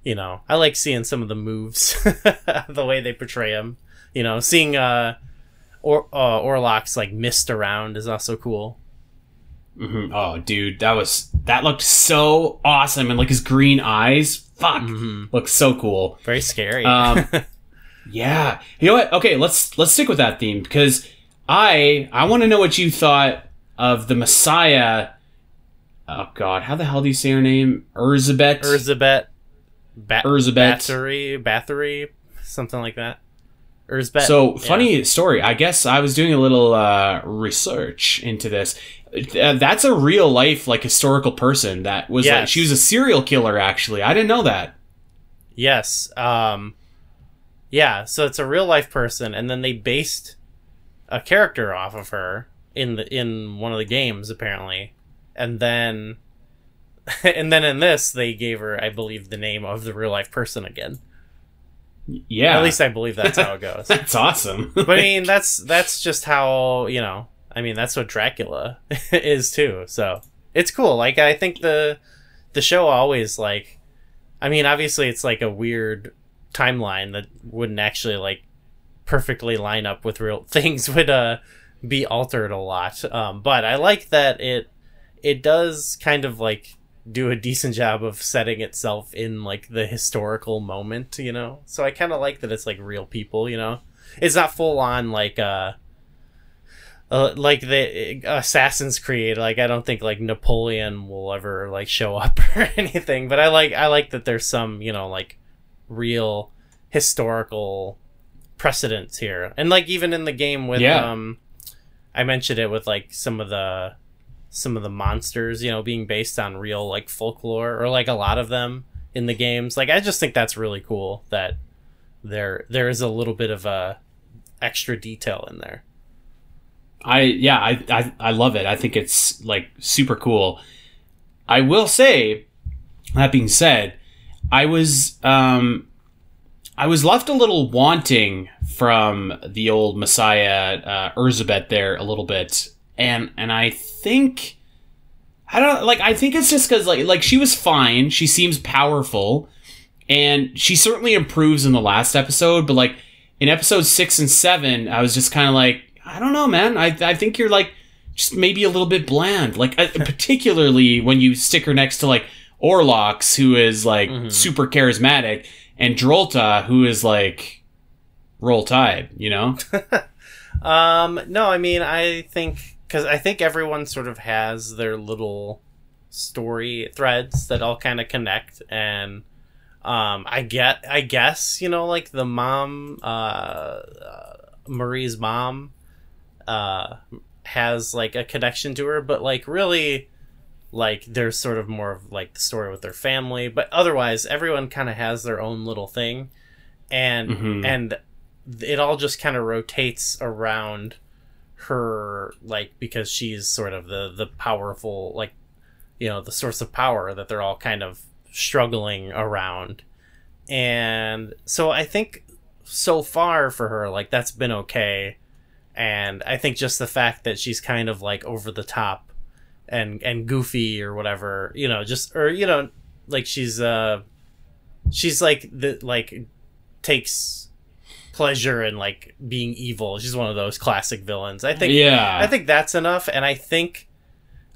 Speaker 2: you know i like seeing some of the moves the way they portray them you know seeing uh or uh orlocks like mist around is also cool
Speaker 1: Mhm. Oh, dude, that was that looked so awesome, and like his green eyes, fuck,
Speaker 2: Mhm.
Speaker 1: looks so cool.
Speaker 2: very scary
Speaker 1: Um, Yeah, you know what? Okay, let's let's stick with that theme because I I want to know what you thought of the Messiah. Oh God, how the hell do you say her name? Erzsebet.
Speaker 2: Erzsebet ba-
Speaker 1: Erzsebet.
Speaker 2: Bathory Bathory something like that Erzbet
Speaker 1: So
Speaker 2: yeah.
Speaker 1: funny story. I guess I was doing a little uh, research into this. Uh, that's a real life like historical person that was like she was a serial killer. Actually, I didn't know that.
Speaker 2: Yes. Um Yeah, so it's a real life person and then they based a character off of her in the in one of the games apparently. And then and then in this they gave her I believe the name of the real life person again.
Speaker 1: Yeah,
Speaker 2: At least I believe that's how it goes.
Speaker 1: that's awesome.
Speaker 2: but I mean that's that's just how, you know, I mean that's what Dracula is too. So, it's cool. Like I think the the show always like I mean, obviously it's like a weird timeline that wouldn't actually like perfectly line up with real things would uh be altered a lot. Um but I like that it it does kind of like do a decent job of setting itself in like the historical moment, you know. So I kind of like that it's like real people, you know. It's not full on like uh, uh like the Assassin's Creed. Like I don't think like Napoleon will ever like show up or anything. But I like I like that there's some you know like real historical precedents here, and like even in the game with
Speaker 1: Yeah.
Speaker 2: um, I mentioned it with like some of the some of the monsters, you know, being based on real like folklore or like a lot of them in the games. Like I just think that's really cool that there there is a little bit of a extra detail in there.
Speaker 1: I yeah, I, I I love it. I think it's like super cool. I will say, that being said, I was um I was left a little wanting from the old Messiah uh, Erzsebet there a little bit, and and I think I don't like I think it's just because like like she was fine. She seems powerful, and she certainly improves in the last episode. But like in episode six and seven, I was just kind of like I don't know, man. I I think you're like just maybe a little bit bland. Like uh, particularly when you stick her next to like Orlox, who is like
Speaker 2: Mhm.
Speaker 1: super charismatic, and Drolta, who is like roll tide. You know?
Speaker 2: Um, no, I mean, I think because I think everyone sort of has their little story threads that all kind of connect, and um, I get, I guess, you know, like the mom, uh, uh Marie's mom, uh, has like a connection to her, but like really. Like there's sort of more of like the story with their family, but otherwise everyone kind of has their own little thing, and
Speaker 1: Mhm.
Speaker 2: and it all just kind of rotates around her like because she's sort of the the powerful like you know the source of power that they're all kind of struggling around. And so i think so far for her like that's been okay. And i think just the fact that she's kind of like over the top and and goofy or whatever you know just or you know like she's uh she's like the like takes pleasure in like being evil. She's one of those classic villains. I think
Speaker 1: yeah.
Speaker 2: I think that's enough and I think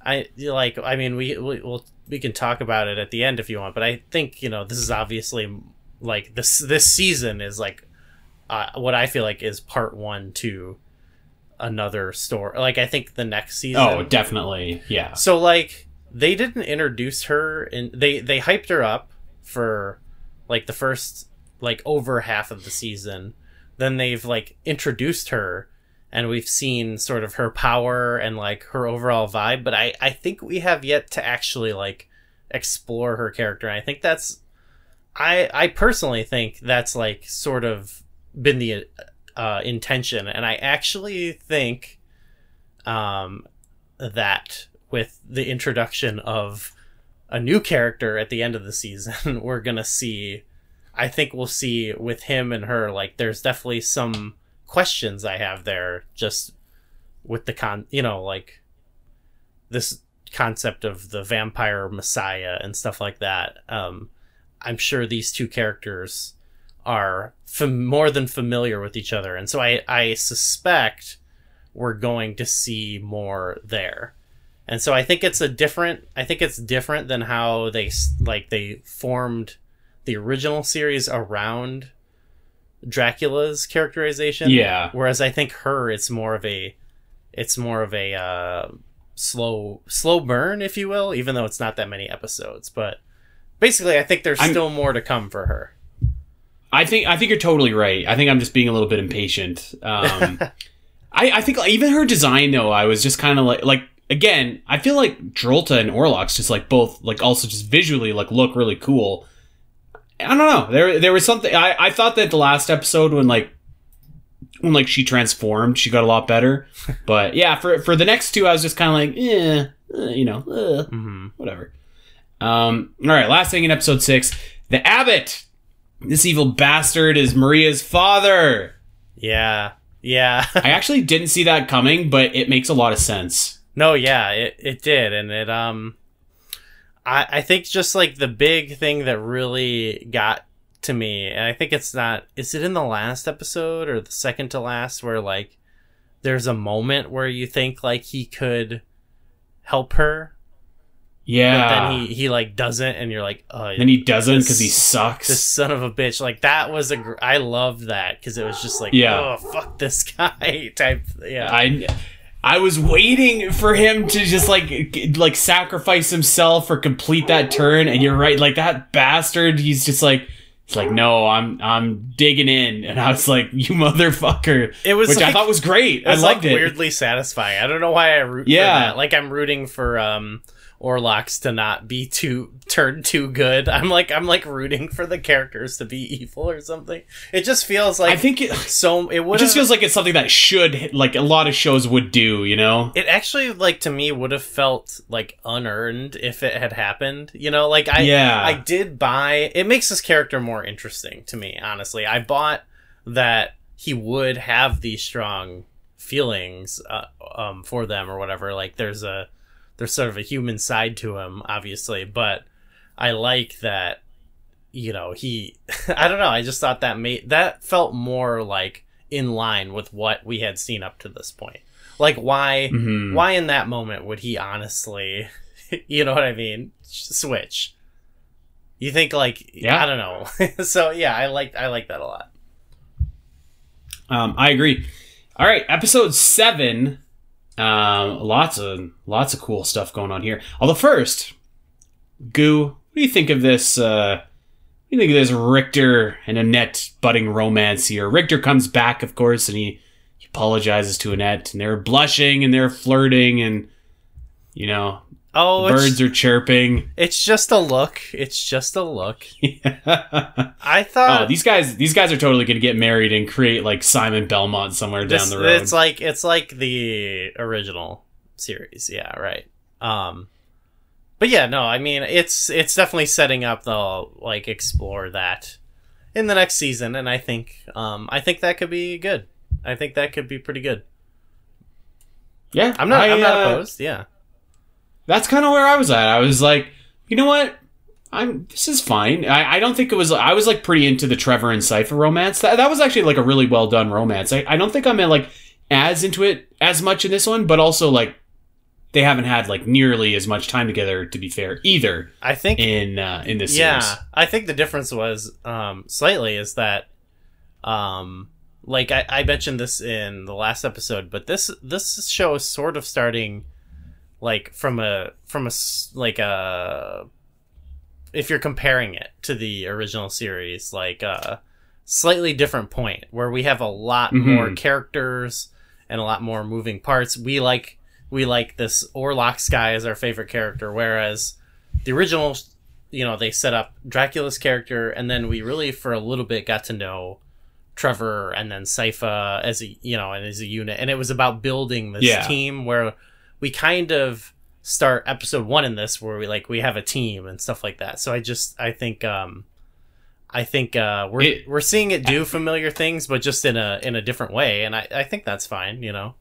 Speaker 2: I like I mean we we we'll, we can talk about it at the end if you want, but I think, you know, this is obviously like this this season is like uh, what I feel like is part 1 to another story. Like I think the next season
Speaker 1: oh, definitely. Yeah.
Speaker 2: so like they didn't introduce her and they they hyped her up for like the first like over half of the season. Then they've like introduced her and we've seen sort of her power and like her overall vibe, but I I think we have yet to actually like explore her character. And I think that's I I personally think that's like sort of been the uh, intention, and I actually think um, that with the introduction of a new character at the end of the season, we're gonna see. I think we'll see with him and her. Like, there's definitely some questions I have there, just with the con. You know, like this concept of the vampire messiah and stuff like that. Um, I'm sure these two characters are fam- more than familiar with each other, and so I I suspect we're going to see more there. And so I think it's a different I think it's different than how they like they formed the original series around Dracula's characterization.
Speaker 1: Yeah.
Speaker 2: Whereas I think her it's more of a it's more of a uh, slow slow burn if you will, even though it's not that many episodes, but basically I think there's
Speaker 1: I'm-
Speaker 2: still more to come for her.
Speaker 1: I think I think you're totally right. I think I'm just being a little bit impatient. Um, I, I think even her design though, I was just kind of like like again. I feel like Drolta and Orlox just like both like also just visually like look really cool. I don't know. There there was something I, I thought that the last episode when like when like she transformed, she got a lot better. But yeah, for for the next two, I was just kind of like, eh, eh, you know, eh,
Speaker 2: hmm
Speaker 1: whatever. Um, all right, last thing in episode six, the abbot. This evil bastard is Maria's father.
Speaker 2: Yeah. Yeah.
Speaker 1: I actually didn't see that coming, but it makes a lot of sense.
Speaker 2: No, yeah, it, it did, and it um, I I think just like the big thing that really got to me, and I think it's not. Is it in the last episode or the second to last where like there's a moment where you think like he could help her?
Speaker 1: Yeah.
Speaker 2: but then he he like doesn't, and you're like, oh,
Speaker 1: then he doesn't because he sucks.
Speaker 2: this son of a bitch. Like that was a gr- I loved that because it was just like,
Speaker 1: Yeah.
Speaker 2: oh fuck this guy type. Yeah,
Speaker 1: I I was waiting for him to just like like sacrifice himself or complete that turn and you're right like that bastard he's just like it's like no I'm I'm digging in and I was like you motherfucker
Speaker 2: it was
Speaker 1: which
Speaker 2: like,
Speaker 1: I thought was great
Speaker 2: it was
Speaker 1: I loved
Speaker 2: like
Speaker 1: it
Speaker 2: weirdly satisfying. I don't know why I root
Speaker 1: Yeah.
Speaker 2: for that. Like I'm rooting for um Orlox to not be too turned too good. I'm like I'm like rooting for the characters to be evil or something. It just feels like
Speaker 1: I think it,
Speaker 2: so. It
Speaker 1: it
Speaker 2: would
Speaker 1: just feels like it's something that should like a lot of shows would do you know
Speaker 2: it actually like to me would have felt like unearned if it had happened you know like i
Speaker 1: Yeah.
Speaker 2: i did buy it makes this character more interesting to me honestly i bought that he would have these strong feelings uh, um for them or whatever like there's a there's sort of a human side to him obviously but i like that you know he i don't know i just thought that made that felt more like in line with what we had seen up to this point like why
Speaker 1: Mhm.
Speaker 2: why in that moment would he honestly you know what i mean switch you think like
Speaker 1: Yeah.
Speaker 2: i don't know so yeah i like i like that a lot
Speaker 1: Um, I agree. All right, episode seven. Um, lots of lots of cool stuff going on here. Although first, Goo, what do you think of this? Uh, what do you think of this Richter and Annette budding romance here? Richter comes back, of course, and he, he apologizes to Annette, and they're blushing and they're flirting, and you know,
Speaker 2: oh
Speaker 1: the birds are chirping.
Speaker 2: it's just a look. It's just a look.
Speaker 1: Oh,
Speaker 2: i thought
Speaker 1: these guys, these guys are totally gonna get married and create like Simon Belmont somewhere down the road.
Speaker 2: it's like it's like the original series. Yeah right. Um but yeah no i mean it's it's definitely setting up they'll like explore that in the next season and i think um i think that could be good. I think that could be pretty good.
Speaker 1: Yeah,
Speaker 2: i'm not I,
Speaker 1: I,
Speaker 2: am not
Speaker 1: uh,
Speaker 2: opposed yeah
Speaker 1: that's kind of where I was at. I was like, you know what? I'm this is fine. I, I don't think it was. I was like pretty into the Trevor and Sypha romance. That that was actually like a really well done romance. I, I don't think I'm like as into it as much in this one, but also like they haven't had like nearly as much time together. To be fair, either
Speaker 2: i think
Speaker 1: in uh, in this
Speaker 2: yeah
Speaker 1: series.
Speaker 2: i think the difference was um slightly is that um like I, I mentioned this in the last episode but this this show is sort of starting like from a from a s- like a if you're comparing it to the original series like a slightly different point where we have a lot
Speaker 1: Mhm.
Speaker 2: more characters and a lot more moving parts we like we like this Orlox guy as our favorite character whereas the original you know they set up dracula's character and then we really for a little bit got to know trevor and then Sypha as a you know and as a unit and it was about building this
Speaker 1: Yeah.
Speaker 2: team where we kind of start episode one in this where we like we have a team and stuff like that. So i just i think um i think uh we're
Speaker 1: It-
Speaker 2: we're seeing it do familiar things but just in a in a different way. And i i think that's fine you know?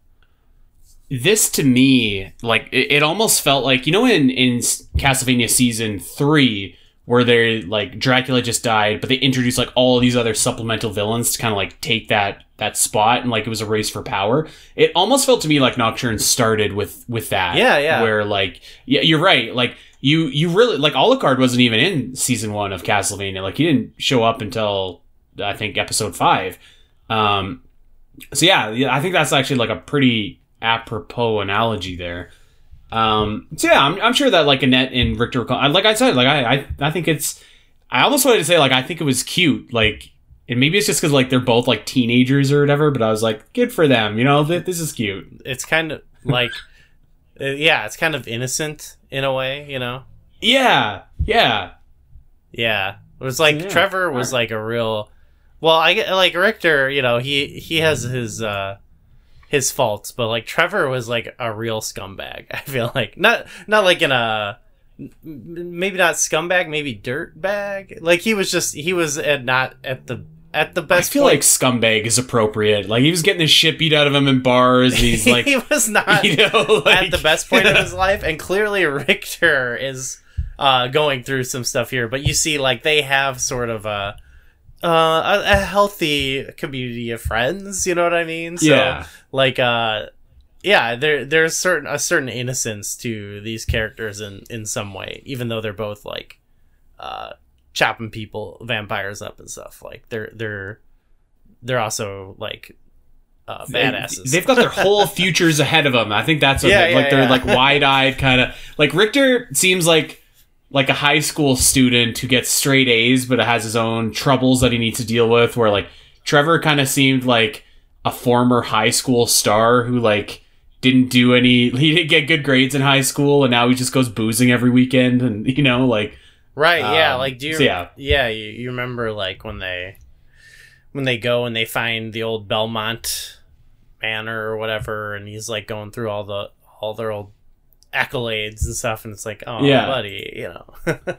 Speaker 1: This to me like it, it almost felt like you know in in castlevania season three where they like dracula just died but they introduced like all these other supplemental villains to kind of like take that that spot and like it was a race for power it almost felt to me like nocturne started with with that
Speaker 2: Yeah, yeah.
Speaker 1: where like yeah you're right like you you really like Alucard wasn't even in season one of castlevania like he didn't show up until i think episode five um so yeah, yeah, I think that's actually like a pretty apropos analogy there. Um, so yeah, I'm, I'm sure that like Annette and Richter, like I said, like I, I, I think it's. I almost wanted to say like I think it was cute, like, and maybe it's just because like they're both like teenagers or whatever. But I was like, good for them, you know, th- this is cute.
Speaker 2: it's kind of like uh, yeah it's kind of innocent in a way you know
Speaker 1: Yeah, yeah,
Speaker 2: yeah it was like
Speaker 1: Yeah.
Speaker 2: trevor was like a real well i like richter you know he he has his uh his faults but like trevor was like a real scumbag i feel like not not like in a maybe not scumbag maybe dirt bag like he was just he was at not at the at the best.
Speaker 1: I feel
Speaker 2: point.
Speaker 1: like scumbag is appropriate. Like he was getting the shit beat out of him in bars. And he's like,
Speaker 2: he was not
Speaker 1: you know, like,
Speaker 2: at the best point of his life and clearly richter is uh going through some stuff here but you see like they have sort of a uh a, a healthy community of friends you know what i mean so
Speaker 1: Yeah.
Speaker 2: like uh yeah, there there's certain a certain innocence to these characters in in some way, even though they're both like uh chopping people vampires up and stuff. Like they're they're they're also like uh, badasses.
Speaker 1: They've got their whole futures ahead of them. I think that's what
Speaker 2: Yeah,
Speaker 1: they-
Speaker 2: yeah,
Speaker 1: like they're like wide-eyed kind of like Richter seems like like a high school student who gets straight A's but has his own troubles that he needs to deal with where like Trevor kind of seemed like a former high school star who like didn't do any he didn't get good grades in high school and now he just goes boozing every weekend and you know like
Speaker 2: Right, yeah,
Speaker 1: Um,
Speaker 2: like do you
Speaker 1: so yeah.
Speaker 2: yeah, you, you remember like when they when they go and they find the old Belmont Manor or whatever and he's like going through all the all their old accolades and stuff and it's like, "Oh,
Speaker 1: Yeah.
Speaker 2: buddy, you know."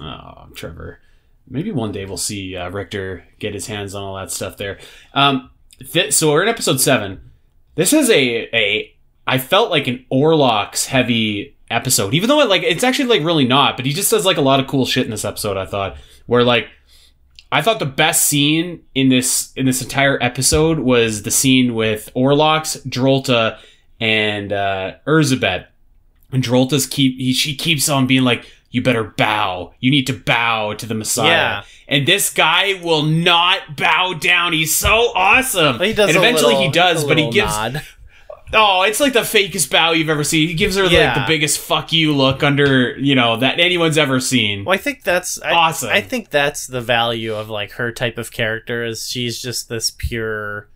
Speaker 1: Oh, Trevor. Maybe one day we'll see uh, Richter get his hands on all that stuff there. Um, th- so we're in episode seven. This is a a. I felt like an Orlox heavy episode, even though it like it's actually like really not. But he just does like a lot of cool shit in this episode. I thought where like I thought the best scene in this in this entire episode was the scene with Orlox, Drolta, and uh, Erzsebet. And Drolta's keep he, she keeps on being like, "You better bow. You need to bow to the Messiah."
Speaker 2: Yeah.
Speaker 1: And this guy will not bow down. He's so awesome.
Speaker 2: He does
Speaker 1: and eventually
Speaker 2: little-
Speaker 1: he does, but he gives
Speaker 2: nod.
Speaker 1: Oh, it's like the fakest bow you've ever seen. He gives her
Speaker 2: Yeah.
Speaker 1: like the biggest fuck you look under you know that anyone's ever seen.
Speaker 2: Well, I think that's I,
Speaker 1: Awesome.
Speaker 2: I think that's the value of like her type of character is she's just this pure,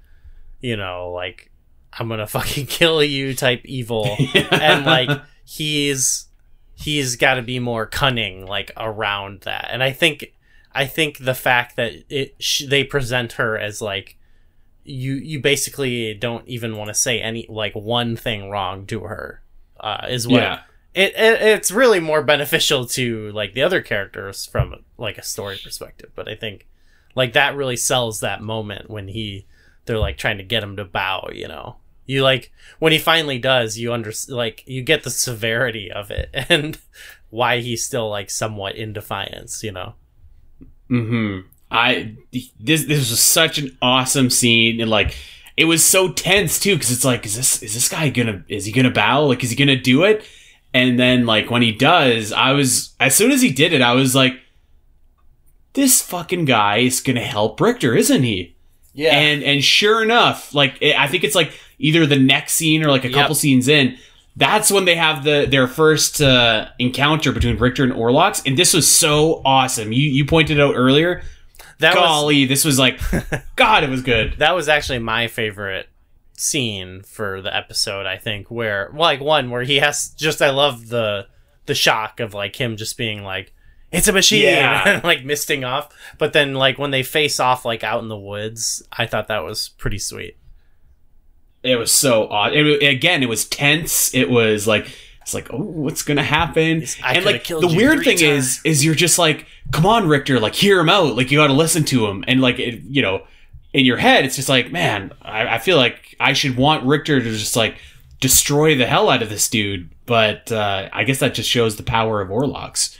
Speaker 2: you know, like I'm gonna fucking kill you type evil, and like he's he's got to be more cunning like around that. And I think I think the fact that it sh- they present her as like you you basically don't even want to say any like one thing wrong to her uh, is what
Speaker 1: yeah.
Speaker 2: it, it it's really more beneficial to like the other characters from like a story perspective but i think like that really sells that moment when he they're like trying to get him to bow you know you like when he finally does you under like you get the severity of it and why he's still like somewhat in defiance you know
Speaker 1: Hmm. I this this was such an awesome scene and like it was so tense too because it's like is this is this guy gonna is he gonna bow? Like is he gonna do it? And then like when he does I was as soon as he did it I was like this fucking guy is gonna help Richter isn't he?
Speaker 2: Yeah.
Speaker 1: And and sure enough like it, I think it's like either the next scene or like a
Speaker 2: Yep.
Speaker 1: couple scenes in that's when they have the their first uh, encounter between Richter and Orlox and this was so awesome. You you pointed out earlier
Speaker 2: that was
Speaker 1: golly, this was like, God, it was good.
Speaker 2: that was actually my favorite scene for the episode i think where well, like one where he has just i love the the shock of like him just being like it's a machine
Speaker 1: Yeah.
Speaker 2: like misting off but then like when they face off like out in the woods i thought that was pretty sweet
Speaker 1: It was so odd. It, again, it was tense. It was like, it's like, oh, what's gonna happen?
Speaker 2: I
Speaker 1: and like the weird thing is, is you're just like, come on, Richter, like hear him out. Like you got to listen to him, and like it, you know, in your head, it's just like, man, I, I feel like I should want Richter to just like destroy the hell out of this dude. But uh, I guess that just shows the power of Orlocks.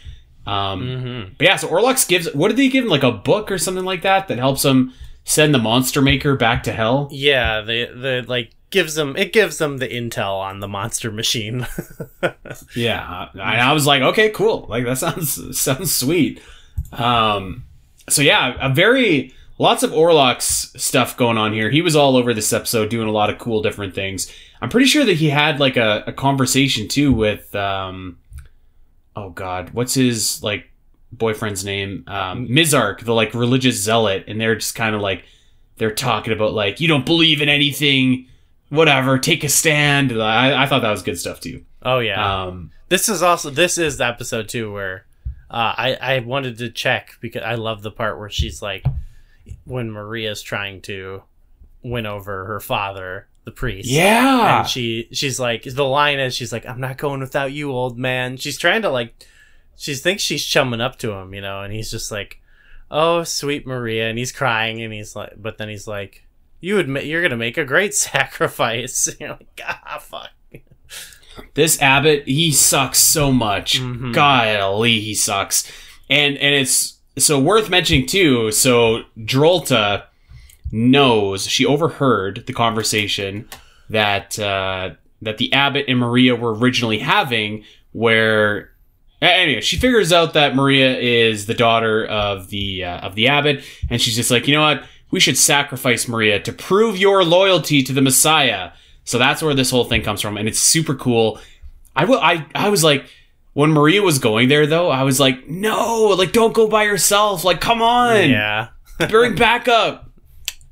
Speaker 1: Um,
Speaker 2: mm-hmm.
Speaker 1: But yeah, so Orlocks gives what did they give him like a book or something like that that helps him send the monster maker back to hell?
Speaker 2: yeah the the like gives them it gives them the intel on the monster machine
Speaker 1: Yeah, and I was like, okay, cool. Like that sounds sounds sweet. Um, so yeah, a very lots of Orlox stuff going on here. He was all over this episode, doing a lot of cool different things. I'm pretty sure that he had like a, a conversation too with um, oh god, what's his like boyfriend's name? Um, Mizark, the like religious zealot, and they're just kind of like they're talking about like you don't believe in anything, whatever. Take a stand. I, I thought that was good stuff too.
Speaker 2: oh yeah
Speaker 1: Um,
Speaker 2: This is also this is the episode too where uh, I I wanted to check because I love the part where she's like when Maria's trying to win over her father, the priest.
Speaker 1: yeah,
Speaker 2: And she she's like the line is she's like I'm not going without you, old man. She's trying to like she thinks she's chumming up to him, you know, and he's just like, "Oh, sweet Maria," and he's crying, and he's like, but then he's like, "You admit you're gonna make a great sacrifice." you're like, "Ah, fuck."
Speaker 1: this Abbott, he sucks so much.
Speaker 2: Mhm.
Speaker 1: Golly, he sucks. And and it's so worth mentioning too. So Drolta knows she overheard the conversation that uh, that the abbot and Maria were originally having, where anyway, she figures out that Maria is the daughter of the uh, of the abbot, and she's just like, you know what, we should sacrifice Maria to prove your loyalty to the Messiah. So that's where this whole thing comes from, and it's super cool. I will, I I was like. When Maria was going there, though, I was like, "No, like, don't go by yourself. Like, come on,
Speaker 2: Yeah.
Speaker 1: bring backup."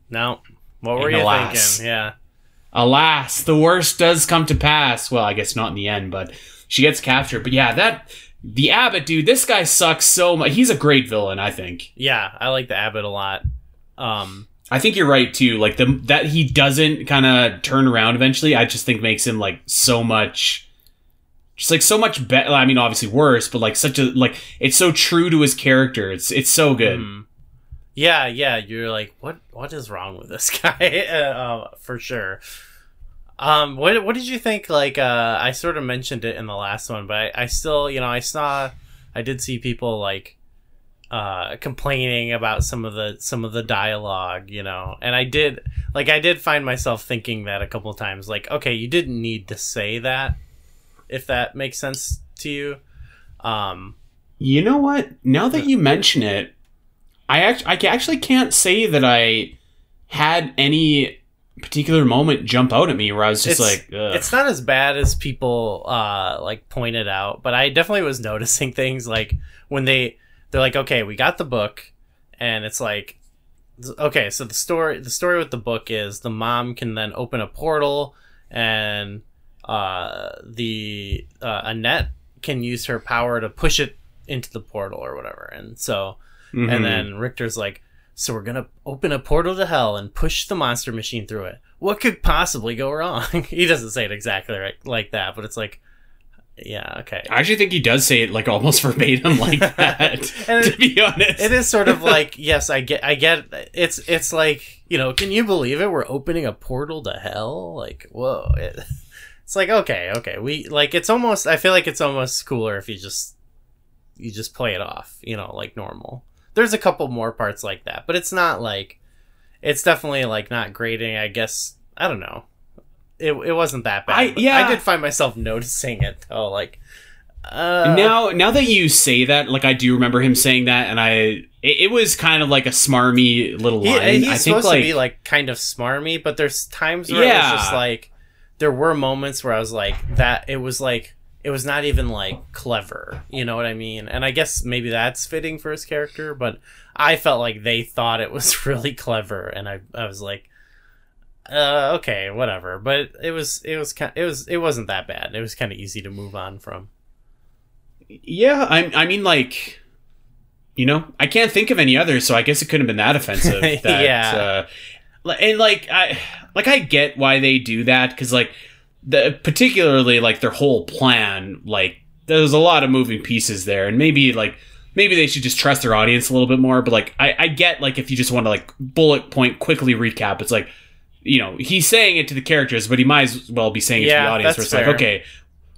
Speaker 2: No. What were
Speaker 1: And
Speaker 2: you
Speaker 1: alas.
Speaker 2: thinking? Yeah.
Speaker 1: alas, the worst does come to pass. Well, I guess not in the end, but she gets captured. But yeah, that the abbot dude, this guy sucks so much. He's a great villain, I think.
Speaker 2: Yeah, I like the abbot a lot. Um,
Speaker 1: I think you're right too. Like the that he doesn't kind of turn around eventually. I just think makes him like so much, just like so much better. I mean, obviously worse, but like such a like it's so true to his character. It's it's so good.
Speaker 2: mm. yeah, yeah. You're like, what? What is wrong with this guy? uh, for sure. Um, what what did you think? Like, uh, I sort of mentioned it in the last one, but I, I still, you know, I saw, I did see people like, uh, complaining about some of the some of the dialogue, you know, and I did, like, I did find myself thinking that a couple times, like, okay, you didn't need to say that, if that makes sense to you. Um,
Speaker 1: You know what? Now that you mention it, I act- I actually can't say that I had any particular moment jump out at me where I was just
Speaker 2: It's-
Speaker 1: like, Ugh.
Speaker 2: it's not as bad as people uh like pointed out but i definitely was noticing things like when they they're like okay we got the book and it's like okay so the story the story with the book is the mom can then open a portal and uh the uh, annette can use her power to push it into the portal or whatever and so
Speaker 1: Mhm.
Speaker 2: and then Richter's like, so we're gonna open a portal to hell and push the monster machine through it. What could possibly go wrong? he doesn't say it exactly right, like that, but it's like, yeah, okay.
Speaker 1: I actually think he does say it like almost verbatim like that. To be honest,
Speaker 2: It is sort of like, yes, I get, I get. It's, it's like, you know, can you believe it? We're opening a portal to hell. Like, whoa. It, it's like, okay, okay. We like. It's almost. I feel like it's almost cooler if you just, you just play it off. You know, like normal. There's a couple more parts like that, but it's not like. It's definitely like not grating. I guess I don't know. It, it wasn't that bad.
Speaker 1: I- yeah.
Speaker 2: I did find myself noticing it though. Like, uh,
Speaker 1: now now that you say that, like I do remember him saying that, and I it, it was kind of like a smarmy little
Speaker 2: He,
Speaker 1: line.
Speaker 2: he's
Speaker 1: I think
Speaker 2: supposed
Speaker 1: like,
Speaker 2: to be like kind of smarmy, but there's times where it was just like there were moments where I was like that. It was like it was not even like clever. You know what I mean? And I guess maybe that's fitting for his character, but I felt like they thought it was really clever, and I I was like. Uh, okay, whatever. But it was, it was, kind, it was, it wasn't that bad. It was kind of easy to move on from.
Speaker 1: Yeah, I, I mean, like, you know, I can't think of any others, so I guess it couldn't have been that offensive. That,
Speaker 2: Yeah.
Speaker 1: Uh, and like, I like I get why they do that because like the particularly like their whole plan, like there's a lot of moving pieces there, and maybe like maybe they should just trust their audience a little bit more. But like, I, I get like if you just want to like bullet point quickly recap, it's like. You know, he's saying it to the characters, but he might as well be saying it to the audience. Where it's like, okay,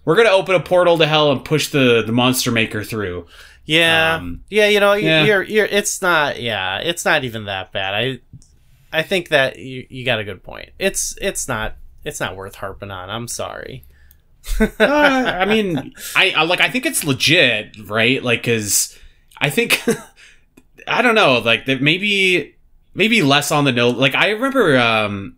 Speaker 1: we're gonna open a portal to hell and push the the monster maker through.
Speaker 2: Yeah,
Speaker 1: Um,
Speaker 2: yeah, you know,
Speaker 1: yeah.
Speaker 2: you're you're. It's not. Yeah, it's not even that bad. I, I think that you you got a good point. It's it's not it's not worth harping on. I'm sorry.
Speaker 1: Uh, I mean, I, I like. I think it's legit, right? Like, cause I think I don't know. Like, that maybe maybe less on the note. Like, I remember. um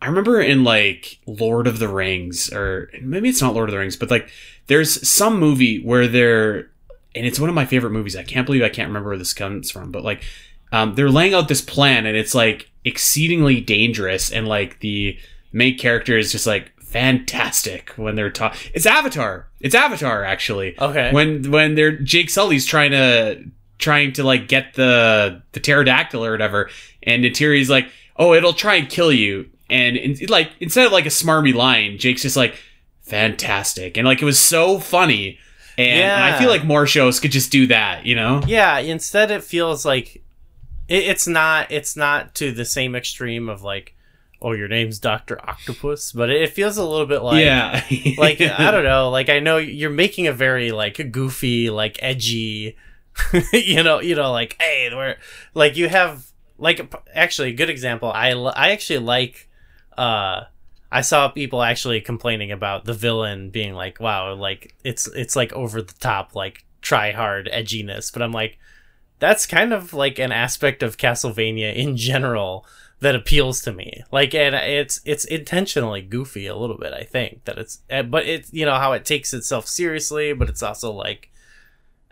Speaker 1: I remember in like Lord of the Rings, or maybe it's not Lord of the Rings, but like there's some movie where they're, and it's one of my favorite movies. I can't believe I can't remember where this comes from, but like um, they're laying out this plan, and it's like exceedingly dangerous, and like the main character is just like fantastic when they're talking. It's Avatar. It's Avatar actually.
Speaker 2: Okay.
Speaker 1: When when they're Jake Sully's trying to trying to like get the the pterodactyl or whatever, and Neytiri's like, "Oh, it'll try and kill you." And in, like instead of like a smarmy line, Jake's just like, "Fantastic," and like it was so funny. And, and I feel like more shows could just do that, you know?
Speaker 2: yeah. Instead, it feels like it, it's not. It's not to the same extreme of like, oh, your name's Doctor Octopus, but it feels a little bit like
Speaker 1: yeah.
Speaker 2: like I don't know, like I know you're making a very like goofy, like edgy, you know, you know, like hey, we're like you have like actually a good example. I I actually like uh I saw people actually complaining about the villain being like, "Wow, like it's it's like over the top, like try hard edginess." But I'm like, that's kind of like an aspect of Castlevania in general that appeals to me. Like, and it's it's intentionally goofy a little bit. I think that it's, eh, but it's you know how it takes itself seriously, but it's also like,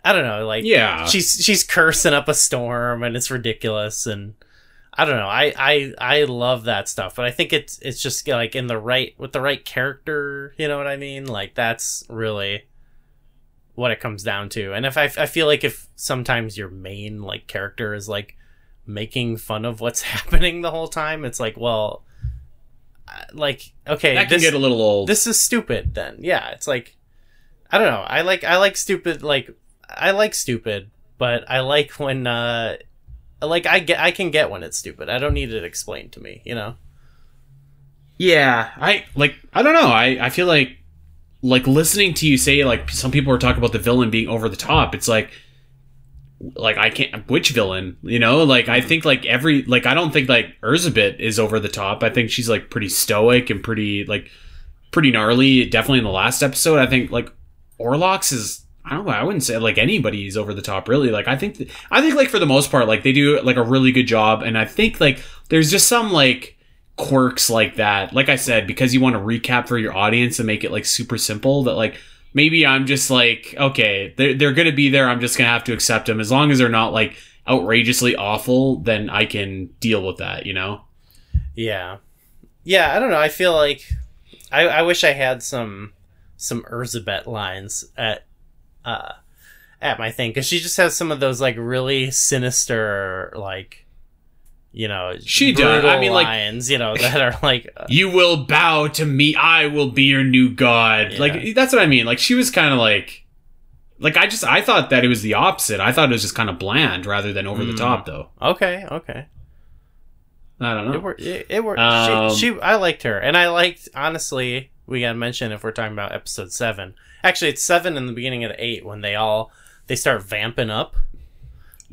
Speaker 2: I don't know, like
Speaker 1: Yeah.
Speaker 2: she's she's cursing up a storm and it's ridiculous and I don't know. I I I love that stuff, but I think it's it's just like in the right with the right character. You know what I mean? Like that's really what it comes down to. And if I I feel like if sometimes your main like character is like making fun of what's happening the whole time, it's like well, like okay,
Speaker 1: that can
Speaker 2: this
Speaker 1: get a little old.
Speaker 2: this is stupid. Then yeah, it's like I don't know. I like I like stupid like I like stupid, but I like when uh like I get I can get when it's stupid. I don't need it explained to me, you know.
Speaker 1: Yeah, I like. I don't know. I I feel like like listening to you say like some people are talking about the villain being over the top. It's like like I can't which villain, you know? Like I think like every like I don't think like Erzsebet is over the top. I think she's like pretty stoic and pretty like pretty gnarly. Definitely in the last episode, I think like Orlox is. I don't know. I wouldn't say like anybody's over the top, really. Like I think, th- I think like for the most part, like they do like a really good job, and I think like there's just some like quirks like that. Like I said, because you want to recap for your audience and make it like super simple. That like maybe I'm just like okay, they're they're gonna be there. I'm just gonna have to accept them as long as they're not like outrageously awful. Then I can deal with that. You know?
Speaker 2: Yeah, yeah. I don't know. I feel like I I wish I had some some Erzsebet lines at uh at my thing because she just has some of those like really sinister like you know
Speaker 1: She does. I mean, like-
Speaker 2: lines you know that are like uh,
Speaker 1: You will bow to me. I will be your new god.
Speaker 2: Yeah.
Speaker 1: Like that's what I mean. Like she was kind of like, like I just I thought that it was the opposite. I thought it was just kind of bland rather than over the
Speaker 2: Mm.
Speaker 1: top, though.
Speaker 2: okay okay
Speaker 1: I don't know It
Speaker 2: worked. It, it worked.
Speaker 1: Um,
Speaker 2: she, she, I liked her, and I liked. Honestly, we gotta mention if we're talking about episode seven. Actually, it's seven in the beginning of the eight when they all they start vamping up.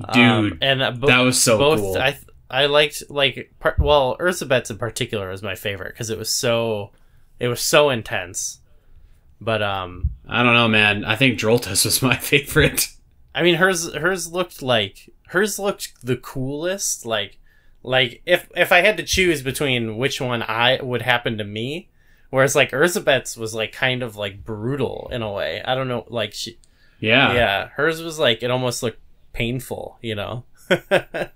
Speaker 2: Um,
Speaker 1: Dude,
Speaker 2: and uh, bo-
Speaker 1: that was so
Speaker 2: both.
Speaker 1: cool.
Speaker 2: I I liked like par- well, Urzabet's in particular was my favorite because it was so it was so intense. But um,
Speaker 1: I don't know, man. I think Droltas was my favorite.
Speaker 2: I mean, hers hers looked like hers looked the coolest. Like like if if I had to choose between which one I would happen to me, whereas like Urzabet's was like kind of like brutal in a way. I don't know, like she
Speaker 1: Yeah.
Speaker 2: yeah, hers was like it almost looked painful, you know.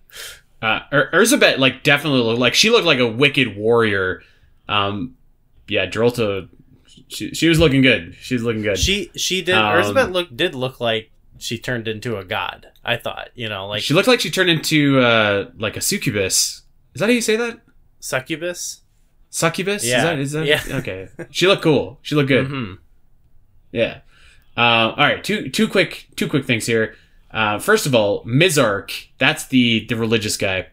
Speaker 1: Uh, Ur- Urzabet like definitely looked like she looked like a wicked warrior. Um, yeah, Drolta, she, she was looking good. She was looking good.
Speaker 2: she she did
Speaker 1: Um,
Speaker 2: Urzabet look did look like she turned into a god. I thought, you know, like
Speaker 1: she looked like she turned into uh like a succubus. Is that how you say that?
Speaker 2: succubus.
Speaker 1: Succubus?
Speaker 2: Yeah.
Speaker 1: Is that, is that
Speaker 2: Yeah.
Speaker 1: okay? She looked cool. She looked good.
Speaker 2: hmm
Speaker 1: Yeah. Uh, all right. Two two quick two quick things here. Uh, first of all, Mizark. That's the the religious guy.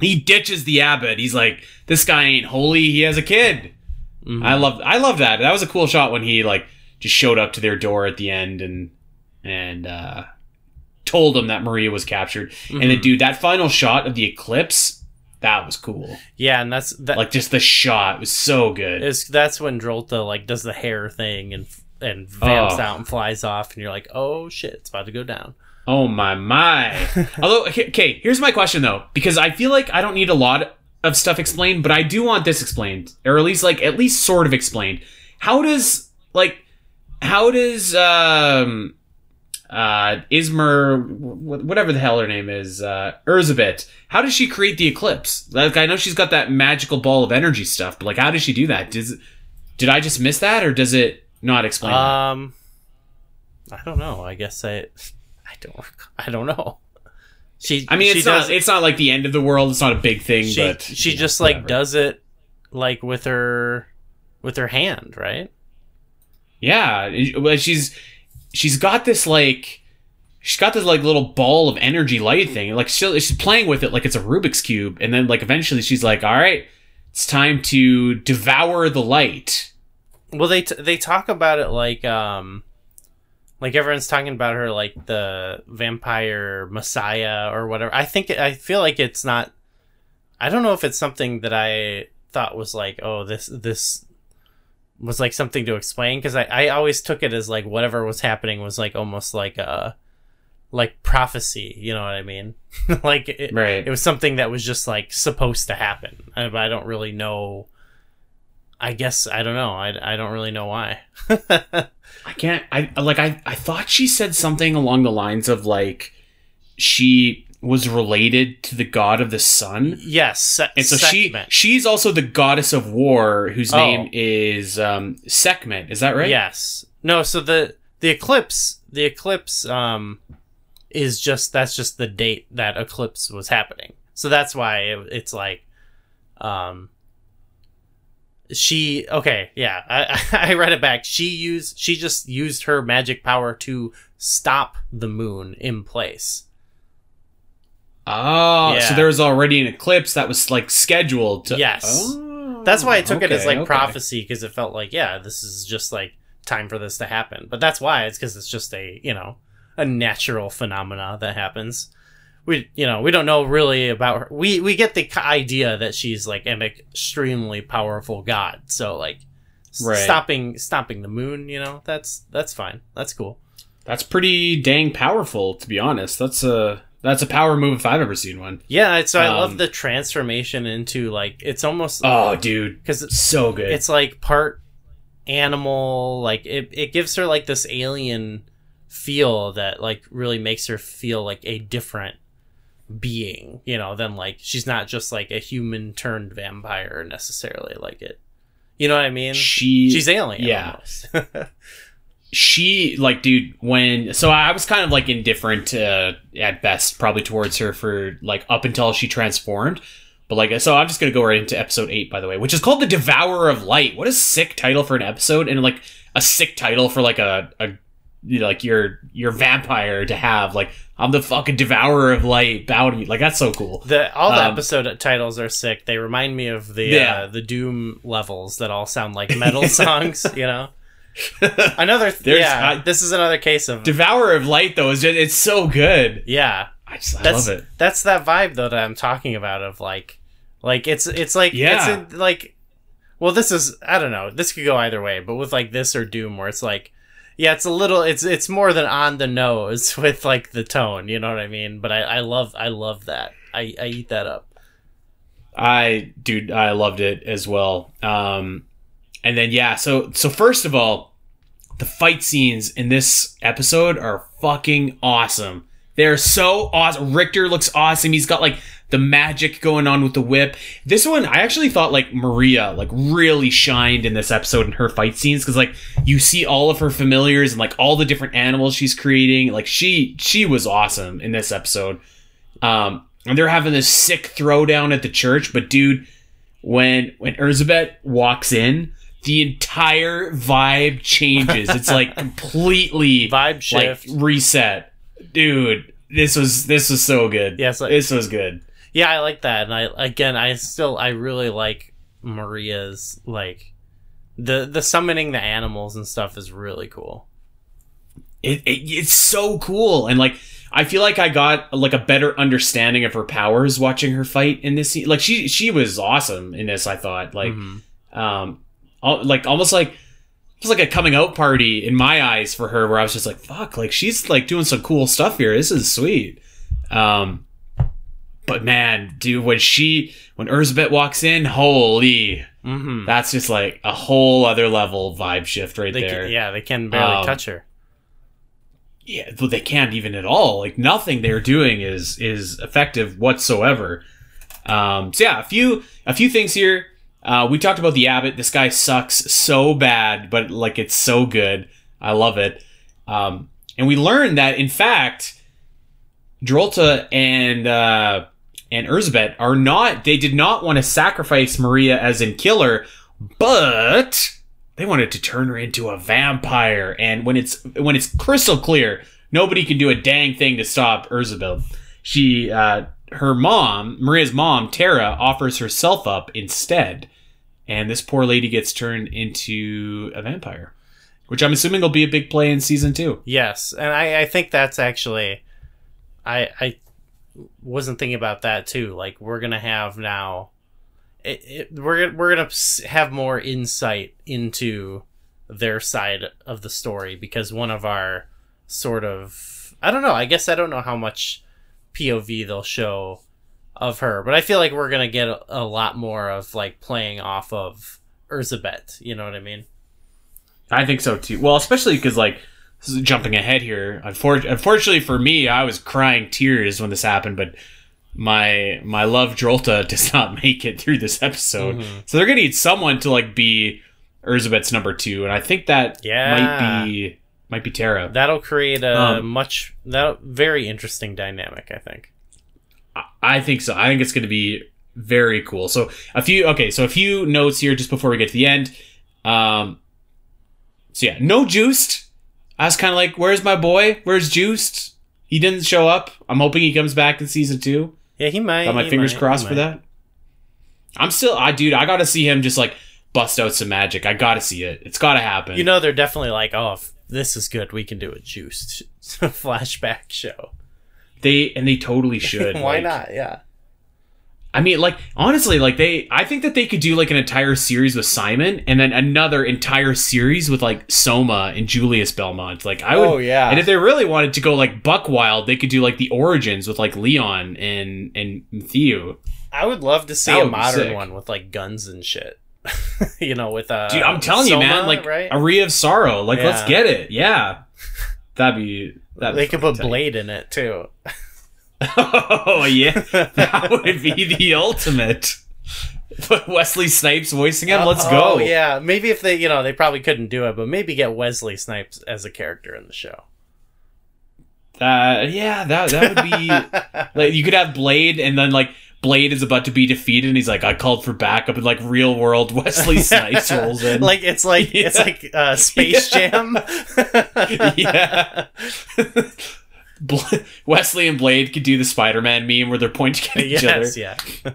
Speaker 1: He ditches the abbot. He's like, this guy ain't holy. He has a kid.
Speaker 2: Mm-hmm.
Speaker 1: I love I love that. That was a cool shot when he like just showed up to their door at the end and and uh, told them that Maria was captured. And then, dude, that final shot of the eclipse, that was cool.
Speaker 2: Yeah, and that's that.
Speaker 1: Like just the shot was so good.
Speaker 2: is that's when Drolta like does the hair thing and and vamps
Speaker 1: Oh.
Speaker 2: out and flies off, and you're like, oh shit, it's about to go down.
Speaker 1: Oh my my. Although okay, okay, here's my question though, because I feel like I don't need a lot of stuff explained, but I do want this explained, or at least like at least sort of explained. How does like how does um uh Ismer whatever the hell her name is uh Urzabet how does she create the eclipse like I know she's got that magical ball of energy stuff but like how does she do that does did I just miss that or does it not explain that?
Speaker 2: Um, I don't know. I guess I, I don't, I don't know. She,
Speaker 1: I mean
Speaker 2: she
Speaker 1: it's
Speaker 2: does,
Speaker 1: not it's not like the end of the world it's not a big thing
Speaker 2: she,
Speaker 1: but
Speaker 2: she just like
Speaker 1: whatever.
Speaker 2: does it, like with her, with her hand, right?
Speaker 1: Yeah, well, she's she's got this like she's got this like little ball of energy light thing. Like she, she's playing with it like it's a Rubik's cube, and then like eventually she's like, "All right, it's time to devour the light."
Speaker 2: Well, they t- they talk about it like um, like everyone's talking about her like the vampire messiah or whatever. I think I feel like it's not. I don't know if it's something that I thought was like, oh, this this was like something to explain because I, I always took it as like whatever was happening was like almost like a like prophecy you know what i mean like it,
Speaker 1: Right.
Speaker 2: it was something that was just like supposed to happen I, I don't really know i guess i don't know i, I don't really know why
Speaker 1: I can't. I like. I I thought she said something along the lines of like she was related to the god of the sun,
Speaker 2: yes
Speaker 1: and so she she's also the goddess of war, whose
Speaker 2: Oh.
Speaker 1: name is um Sekhmet. Is that right?
Speaker 2: Yes. No, so the the eclipse the eclipse um is just that's just the date that eclipse was happening. So that's why it, it's like um she okay, yeah. I I read it back. She used she just used her magic power to stop the moon in place.
Speaker 1: Oh, so there was already an eclipse that was like scheduled to.
Speaker 2: Yes.
Speaker 1: Oh,
Speaker 2: That's why I took it as like
Speaker 1: okay.
Speaker 2: prophecy because it felt like yeah, this is just like time for this to happen. But that's why it's because it's just a you know a natural phenomena that happens. We you know we don't know really about her. We we get the idea that she's like an extremely powerful god. So like
Speaker 1: Right.
Speaker 2: stopping stopping the moon, you know that's that's fine. That's cool.
Speaker 1: That's pretty dang powerful, to be honest. That's a that's a power move if I've ever seen one.
Speaker 2: Yeah, so I
Speaker 1: Um,
Speaker 2: love the transformation into like it's almost
Speaker 1: Oh, dude,
Speaker 2: because it's
Speaker 1: so good.
Speaker 2: it's like part animal like it, it gives her like this alien feel that like really makes her feel like a different being you know than like she's not just like a human turned vampire necessarily like it you know what i mean
Speaker 1: she
Speaker 2: she's alien
Speaker 1: yeah. she like dude when so i was kind of like indifferent uh, at best probably towards her for like up until she transformed. But like so i'm just gonna go right into episode 8 by the way which is called the devourer of light. What a sick title for an episode and like a sick title for like a, a you know, like your your vampire to have. Like i'm the fucking devourer of light bow to me like that's so cool.
Speaker 2: The all the
Speaker 1: Um,
Speaker 2: episode titles are sick. They remind me of the
Speaker 1: Yeah.
Speaker 2: uh, the doom levels that all sound like metal songs you know another th- yeah
Speaker 1: I-
Speaker 2: this is another case of
Speaker 1: devourer of light though is just it's so good.
Speaker 2: Yeah.
Speaker 1: I just i
Speaker 2: that's
Speaker 1: love it.
Speaker 2: that's that vibe though that I'm talking about of like like it's it's like
Speaker 1: Yeah.
Speaker 2: it's in, like well this is I don't know this could go either way but with like this or Doom where it's like yeah it's a little it's it's more than on the nose with like the tone you know what I mean? But I I love I love that. I I eat that up.
Speaker 1: I dude, I loved it as well. Um, and then yeah, so so first of all, the fight scenes in this episode are fucking awesome. They're so awesome. Richter looks awesome. He's got like the magic going on with the whip. This one, I actually thought like Maria like really shined in this episode in her fight scenes because like you see all of her familiars and like all the different animals she's creating. Like she she was awesome in this episode. Um, and they're having this sick throwdown at the church. But dude, when when Erzsebet walks in, the entire vibe changes. It's like completely
Speaker 2: vibe
Speaker 1: like
Speaker 2: shift
Speaker 1: reset. Dude, this was this was so good.
Speaker 2: Yes, like-
Speaker 1: this was good.
Speaker 2: yeah I like that and I again I still I really like Maria's like the the summoning the animals and stuff is really cool
Speaker 1: It, it it's so cool and like I feel like I got like a better understanding of her powers watching her fight in this scene. Like she she was awesome in this. I thought like
Speaker 2: Mhm.
Speaker 1: um like almost like it was like a coming out party in my eyes for her where I was just like fuck like she's like doing some cool stuff here. This is sweet. Um but man, dude, when she when Erzsebet walks in, holy,
Speaker 2: Mhm.
Speaker 1: that's just like a whole other level vibe shift right
Speaker 2: They
Speaker 1: there.
Speaker 2: can, yeah, they can barely
Speaker 1: Um,
Speaker 2: touch her.
Speaker 1: yeah, well, they can't even at all. Like nothing they're doing is is effective whatsoever. Um, so yeah, a few a few things here. Uh, we talked about the Abbott. This guy sucks so bad, but like it's so good. I love it. Um, and we learned that in fact, Drolta and uh, and Erzsebet are not. They did not want to sacrifice Maria as in killer, but they wanted to turn her into a vampire. And when it's when it's crystal clear, nobody can do a dang thing to stop Erzsebet. She, uh, her mom, Maria's mom, Tara, offers herself up instead, and this poor lady gets turned into a vampire, which I'm assuming will be a big play in season two.
Speaker 2: Yes, and I, I think that's actually, I I wasn't thinking about that too. Like we're gonna have now, it, it, we're we're gonna have more insight into their side of the story because one of our sort of I don't know. I guess I don't know how much POV they'll show of her, but I feel like we're gonna get a, a lot more of like playing off of Erzsebet. You know what I mean?
Speaker 1: I think so too. Well, especially because like jumping ahead here. Unfor- unfortunately for me, I was crying tears when this happened, but my my love Drolta does not make it through this episode.
Speaker 2: Mhm.
Speaker 1: So they're gonna need someone to like be Erzsebet's number two, and I think that
Speaker 2: Yeah.
Speaker 1: might be might be Tara.
Speaker 2: That'll create a
Speaker 1: Um,
Speaker 2: much that very interesting dynamic. I think.
Speaker 1: I- I think so. I think it's going to be very cool. So a few okay, so a few notes here just before we get to the end. Um, so yeah, no Juste. I was kind of like, "Where's my boy? Where's Juste?" He didn't show up. I'm hoping he comes back in season two.
Speaker 2: Yeah, he might.
Speaker 1: Got my fingers
Speaker 2: might,
Speaker 1: crossed for that. I'm still, I dude, I got to see him just like bust out some magic. I got to see it. It's got to happen.
Speaker 2: You know, they're definitely like, oh, this is good, we can do a Juste flashback show.
Speaker 1: they and they totally should.
Speaker 2: Why
Speaker 1: like-
Speaker 2: not? Yeah.
Speaker 1: I mean, like honestly, like they, I think that they could do like an entire series with Simon, and then another entire series with like Soma and Julius Belmont. Like I would,
Speaker 2: Oh, yeah.
Speaker 1: And if they really wanted to go like Buck Wild, they could do like the origins with like Leon and and Theo.
Speaker 2: I would love to see a modern one with like guns and shit. you know, with uh,
Speaker 1: Dude, I'm telling you, man, like
Speaker 2: right?
Speaker 1: Aria of Sorrow. Like, let's get it. Yeah, that'd be. That'd
Speaker 2: they could put
Speaker 1: tight.
Speaker 2: Blade in it too.
Speaker 1: oh yeah, that would be the ultimate. Put Wesley Snipes voicing him. Let's go.
Speaker 2: Oh yeah, maybe if they, you know, they probably couldn't do it, but maybe get Wesley Snipes as a character in the show.
Speaker 1: Uh, yeah, that that would be like you could have Blade, and then like Blade is about to be defeated, and he's like, "I called for backup," and like real world Wesley Snipes rolls in.
Speaker 2: like it's like it's like uh, Space
Speaker 1: Yeah.
Speaker 2: Jam.
Speaker 1: yeah. Wesley and Blade could do the Spider-Man meme where they're pointing at each
Speaker 2: yes,
Speaker 1: other.
Speaker 2: yeah.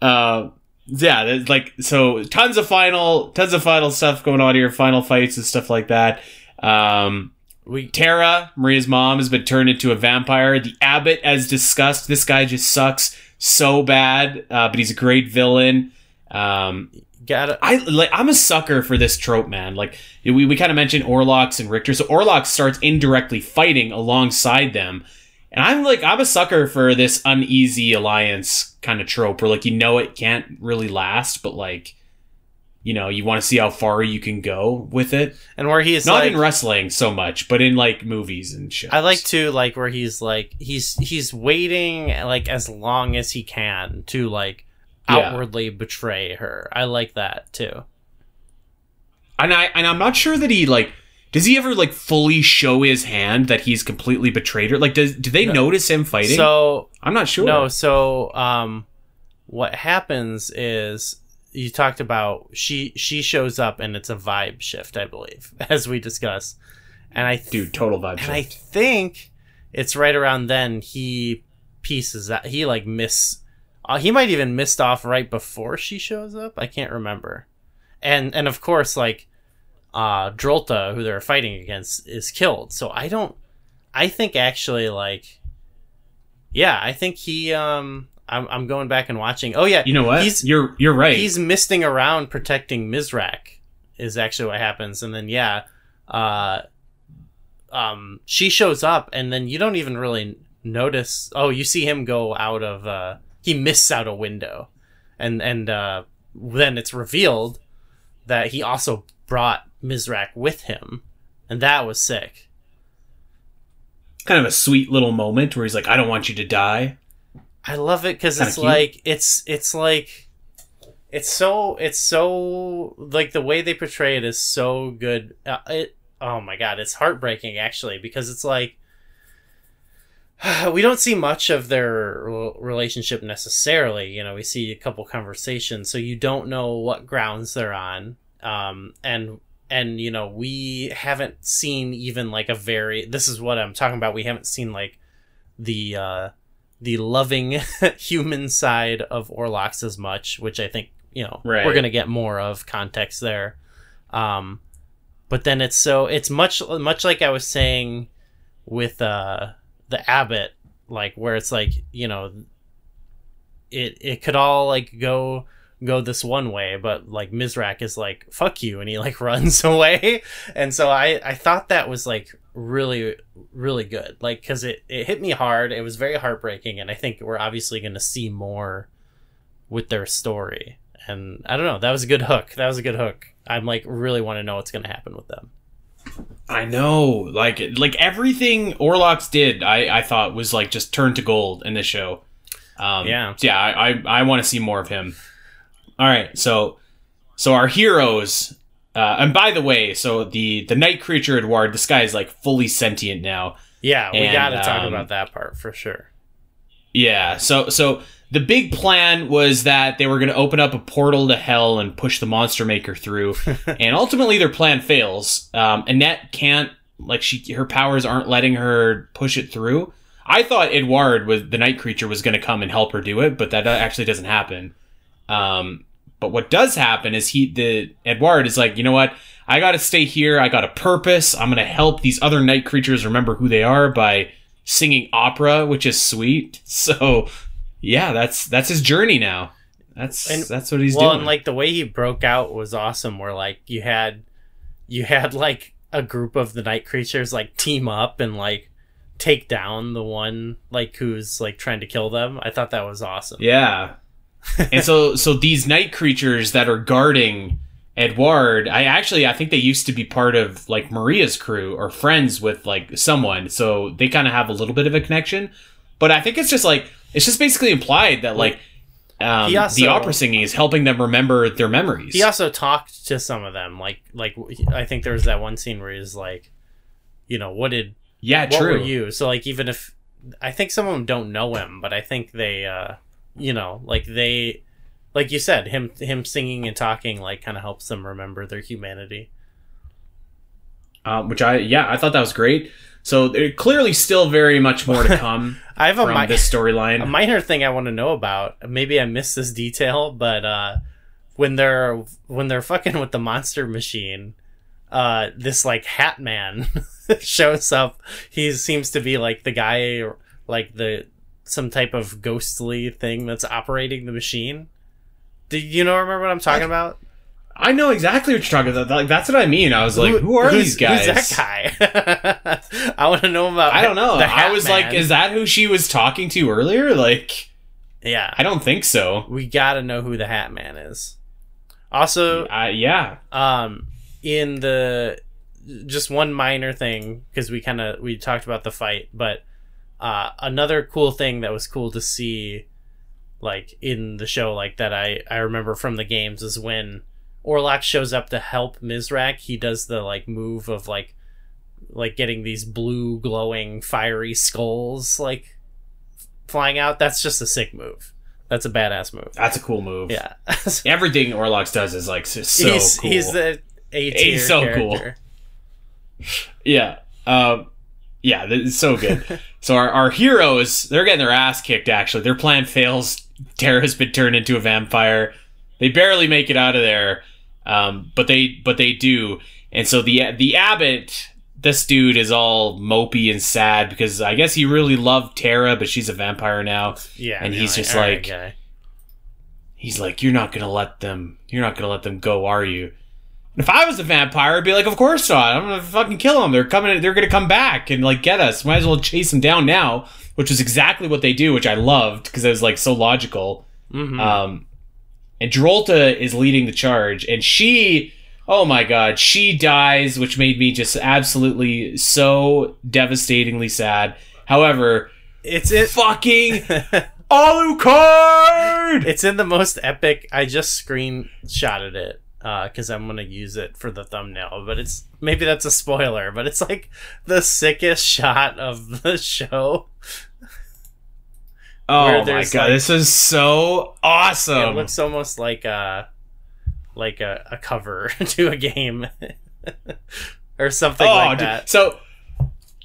Speaker 1: Uh, yeah, like so tons of final, tons of final stuff going on here, final fights and stuff like that. Um,
Speaker 2: We
Speaker 1: Tara, Maria's mom, has been turned into a vampire. The Abbot, as discussed, this guy just sucks so bad, uh, but he's a great villain. Um,
Speaker 2: got it.
Speaker 1: I like. I'm a sucker for this trope, man. Like we, we kind of mentioned Orlox and Richter. So Orlox starts indirectly fighting alongside them, and I'm like, I'm a sucker for this uneasy alliance kind of trope, where like you know it can't really last, but like. You know, you want to see how far you can go with it.
Speaker 2: And where he's
Speaker 1: Not
Speaker 2: like,
Speaker 1: in wrestling so much, but in like movies and shit.
Speaker 2: I like to like where he's like he's he's waiting like as long as he can to like
Speaker 1: Yeah.
Speaker 2: outwardly betray her. I like that too.
Speaker 1: and I and I'm not sure that he like does he ever like fully show his hand that he's completely betrayed her? Like, does do they
Speaker 2: No.
Speaker 1: notice him fighting?
Speaker 2: So
Speaker 1: I'm not sure.
Speaker 2: no, so um, what happens is you talked about she she shows up and it's a vibe shift, I believe, as we discuss. and I th-
Speaker 1: dude, total vibe shift.
Speaker 2: and I think it's right around then he pieces that He like miss. Uh, he might even missed off right before she shows up. I can't remember. And and of course, like uh Drolta, who they're fighting against, is killed. So I don't. I think actually, like, yeah, I think he. Um, I'm I'm going back and watching. Oh yeah,
Speaker 1: You know what?
Speaker 2: He's
Speaker 1: you're you're right.
Speaker 2: he's misting around protecting Mizrak is actually what happens and then yeah uh um she shows up and then you don't even really notice oh you see him go out of uh he misses out a window and and uh then it's revealed that he also brought Mizrak with him and that was sick
Speaker 1: kind of a sweet little moment where he's like, "I don't want you to die."
Speaker 2: I love it because it's
Speaker 1: cute.
Speaker 2: like it's it's like it's so it's so like the way they portray it is so good. Uh, it oh my god, it's heartbreaking actually because it's like we don't see much of their rel- relationship necessarily. You know, we see a couple conversations, so you don't know what grounds they're on. Um, and and you know we haven't seen even like a very this is what I'm talking about. We haven't seen like the uh the loving human side of Orlox as much, which I think you know
Speaker 1: Right.
Speaker 2: we're gonna get more of context there. Um, but then it's so it's much much like I was saying with uh the abbot, like where it's like you know it it could all like go go this one way, but like Mizrak is like fuck you, and he like runs away. And so I I thought that was like really really good, like because it it hit me hard. It was very heartbreaking, and I think we're obviously going to see more with their story. And I don't know, that was a good hook. That was a good hook. I'm like really want to know what's going to happen with them.
Speaker 1: I know, like like everything Orlox did, I I thought was like just turned to gold in this show. Um,
Speaker 2: Yeah.
Speaker 1: so yeah. I I, I want to see more of him. All right, so so our heroes, uh, and by the way, so the the night creature Edward, this guy is like fully sentient now.
Speaker 2: Yeah, we
Speaker 1: And,
Speaker 2: got to talk
Speaker 1: um,
Speaker 2: about that part for sure.
Speaker 1: Yeah. So so the big plan was that they were going to open up a portal to hell and push the monster maker through, and ultimately their plan fails. Um, Annette can't like she her powers aren't letting her push it through. I thought Edward was the night creature was going to come and help her do it, but that actually doesn't happen. Um, but what does happen is he the Edward is like, you know what? I got to stay here. I got a purpose. I'm going to help these other night creatures remember who they are by singing opera, which is sweet. So, yeah, that's that's his journey now. That's
Speaker 2: And-
Speaker 1: that's what he's doing.
Speaker 2: well,
Speaker 1: doing.
Speaker 2: and like the way he broke out was awesome. Where like you had, you had like a group of the night creatures like team up and like take down the one like who's like trying to kill them. I thought that was awesome.
Speaker 1: Yeah. And so so these night creatures that are guarding Edward, I actually I think they used to be part of like Maria's crew or friends with like someone. So they kind of have a little bit of a connection. But I think it's just like it's just basically implied that like um,
Speaker 2: also-
Speaker 1: the opera singing is helping them remember their memories.
Speaker 2: He also talked to some of them. Like like I think there was that one scene where he's like, you know, what did
Speaker 1: yeah,
Speaker 2: what
Speaker 1: true.
Speaker 2: were you? So like even if I think some of them don't know him, but I think they uh you know, like they like you said, him him singing and talking like kind of helps them remember their humanity.
Speaker 1: Um, which I yeah I thought that was great. So there clearly still very much more to come
Speaker 2: I have a,
Speaker 1: from
Speaker 2: mi-
Speaker 1: this storyline.
Speaker 2: a minor thing I want to know about. Maybe I missed this detail, but uh when they're when they're fucking with the monster machine, uh this like hat man shows up. He seems to be like the guy like the some type of ghostly thing that's operating the machine. Do you know remember what I'm talking about?
Speaker 1: I know exactly what you're talking about. Like that's what I mean. I was like, who, are these guys?
Speaker 2: Who's that guy? I want to know about.
Speaker 1: I don't know.
Speaker 2: the
Speaker 1: I was like, is that who she was talking to earlier? Like,
Speaker 2: yeah.
Speaker 1: I don't think so.
Speaker 2: We gotta know who the Hat Man is. Also,
Speaker 1: Uh, yeah.
Speaker 2: um, in the just one minor thing because we kind of we talked about the fight, but uh, another cool thing that was cool to see, like in the show, like that I I remember from the games is when Orlok shows up to help Mizrak. He does the like move of like like getting these blue glowing fiery skulls like flying out. That's just a sick move. That's a badass move.
Speaker 1: That's a cool move.
Speaker 2: Yeah.
Speaker 1: Everything Orlox does is like so so
Speaker 2: he's
Speaker 1: cool.
Speaker 2: he's the A tier
Speaker 1: He's so cool.
Speaker 2: character.
Speaker 1: yeah. Um, yeah, it's so good. so our, our heroes, they're getting their ass kicked, actually. Their plan fails. Tara's been turned into a vampire. They barely make it out of there. Um, but they but they do. And so the the abbot, this dude is all mopey and sad because I guess he really loved Tara, but she's a vampire now.
Speaker 2: Yeah,
Speaker 1: And
Speaker 2: no,
Speaker 1: he's just like-. He's like, You're not gonna let them you're not gonna let them go, are you? And if I was a vampire, I'd be like, Of course not. I'm gonna fucking kill them. They're coming they're gonna come back and like get us. Might as well chase them down now. Which is exactly what they do, which I loved because it was like so logical.
Speaker 2: Mhm.
Speaker 1: Um, and Drolta is leading the charge, and she, oh my god, she dies, which made me just absolutely so devastatingly sad. However,
Speaker 2: it's it.
Speaker 1: fucking Alucard!
Speaker 2: it's in the most epic. I just screenshotted it Uh, because I'm gonna use it for the thumbnail. But it's maybe that's a spoiler. But it's like the sickest shot of the show.
Speaker 1: Oh my god,
Speaker 2: like-
Speaker 1: this is so awesome!
Speaker 2: it looks almost like a like a, a cover to a game or something
Speaker 1: oh,
Speaker 2: like
Speaker 1: dude.
Speaker 2: that.
Speaker 1: So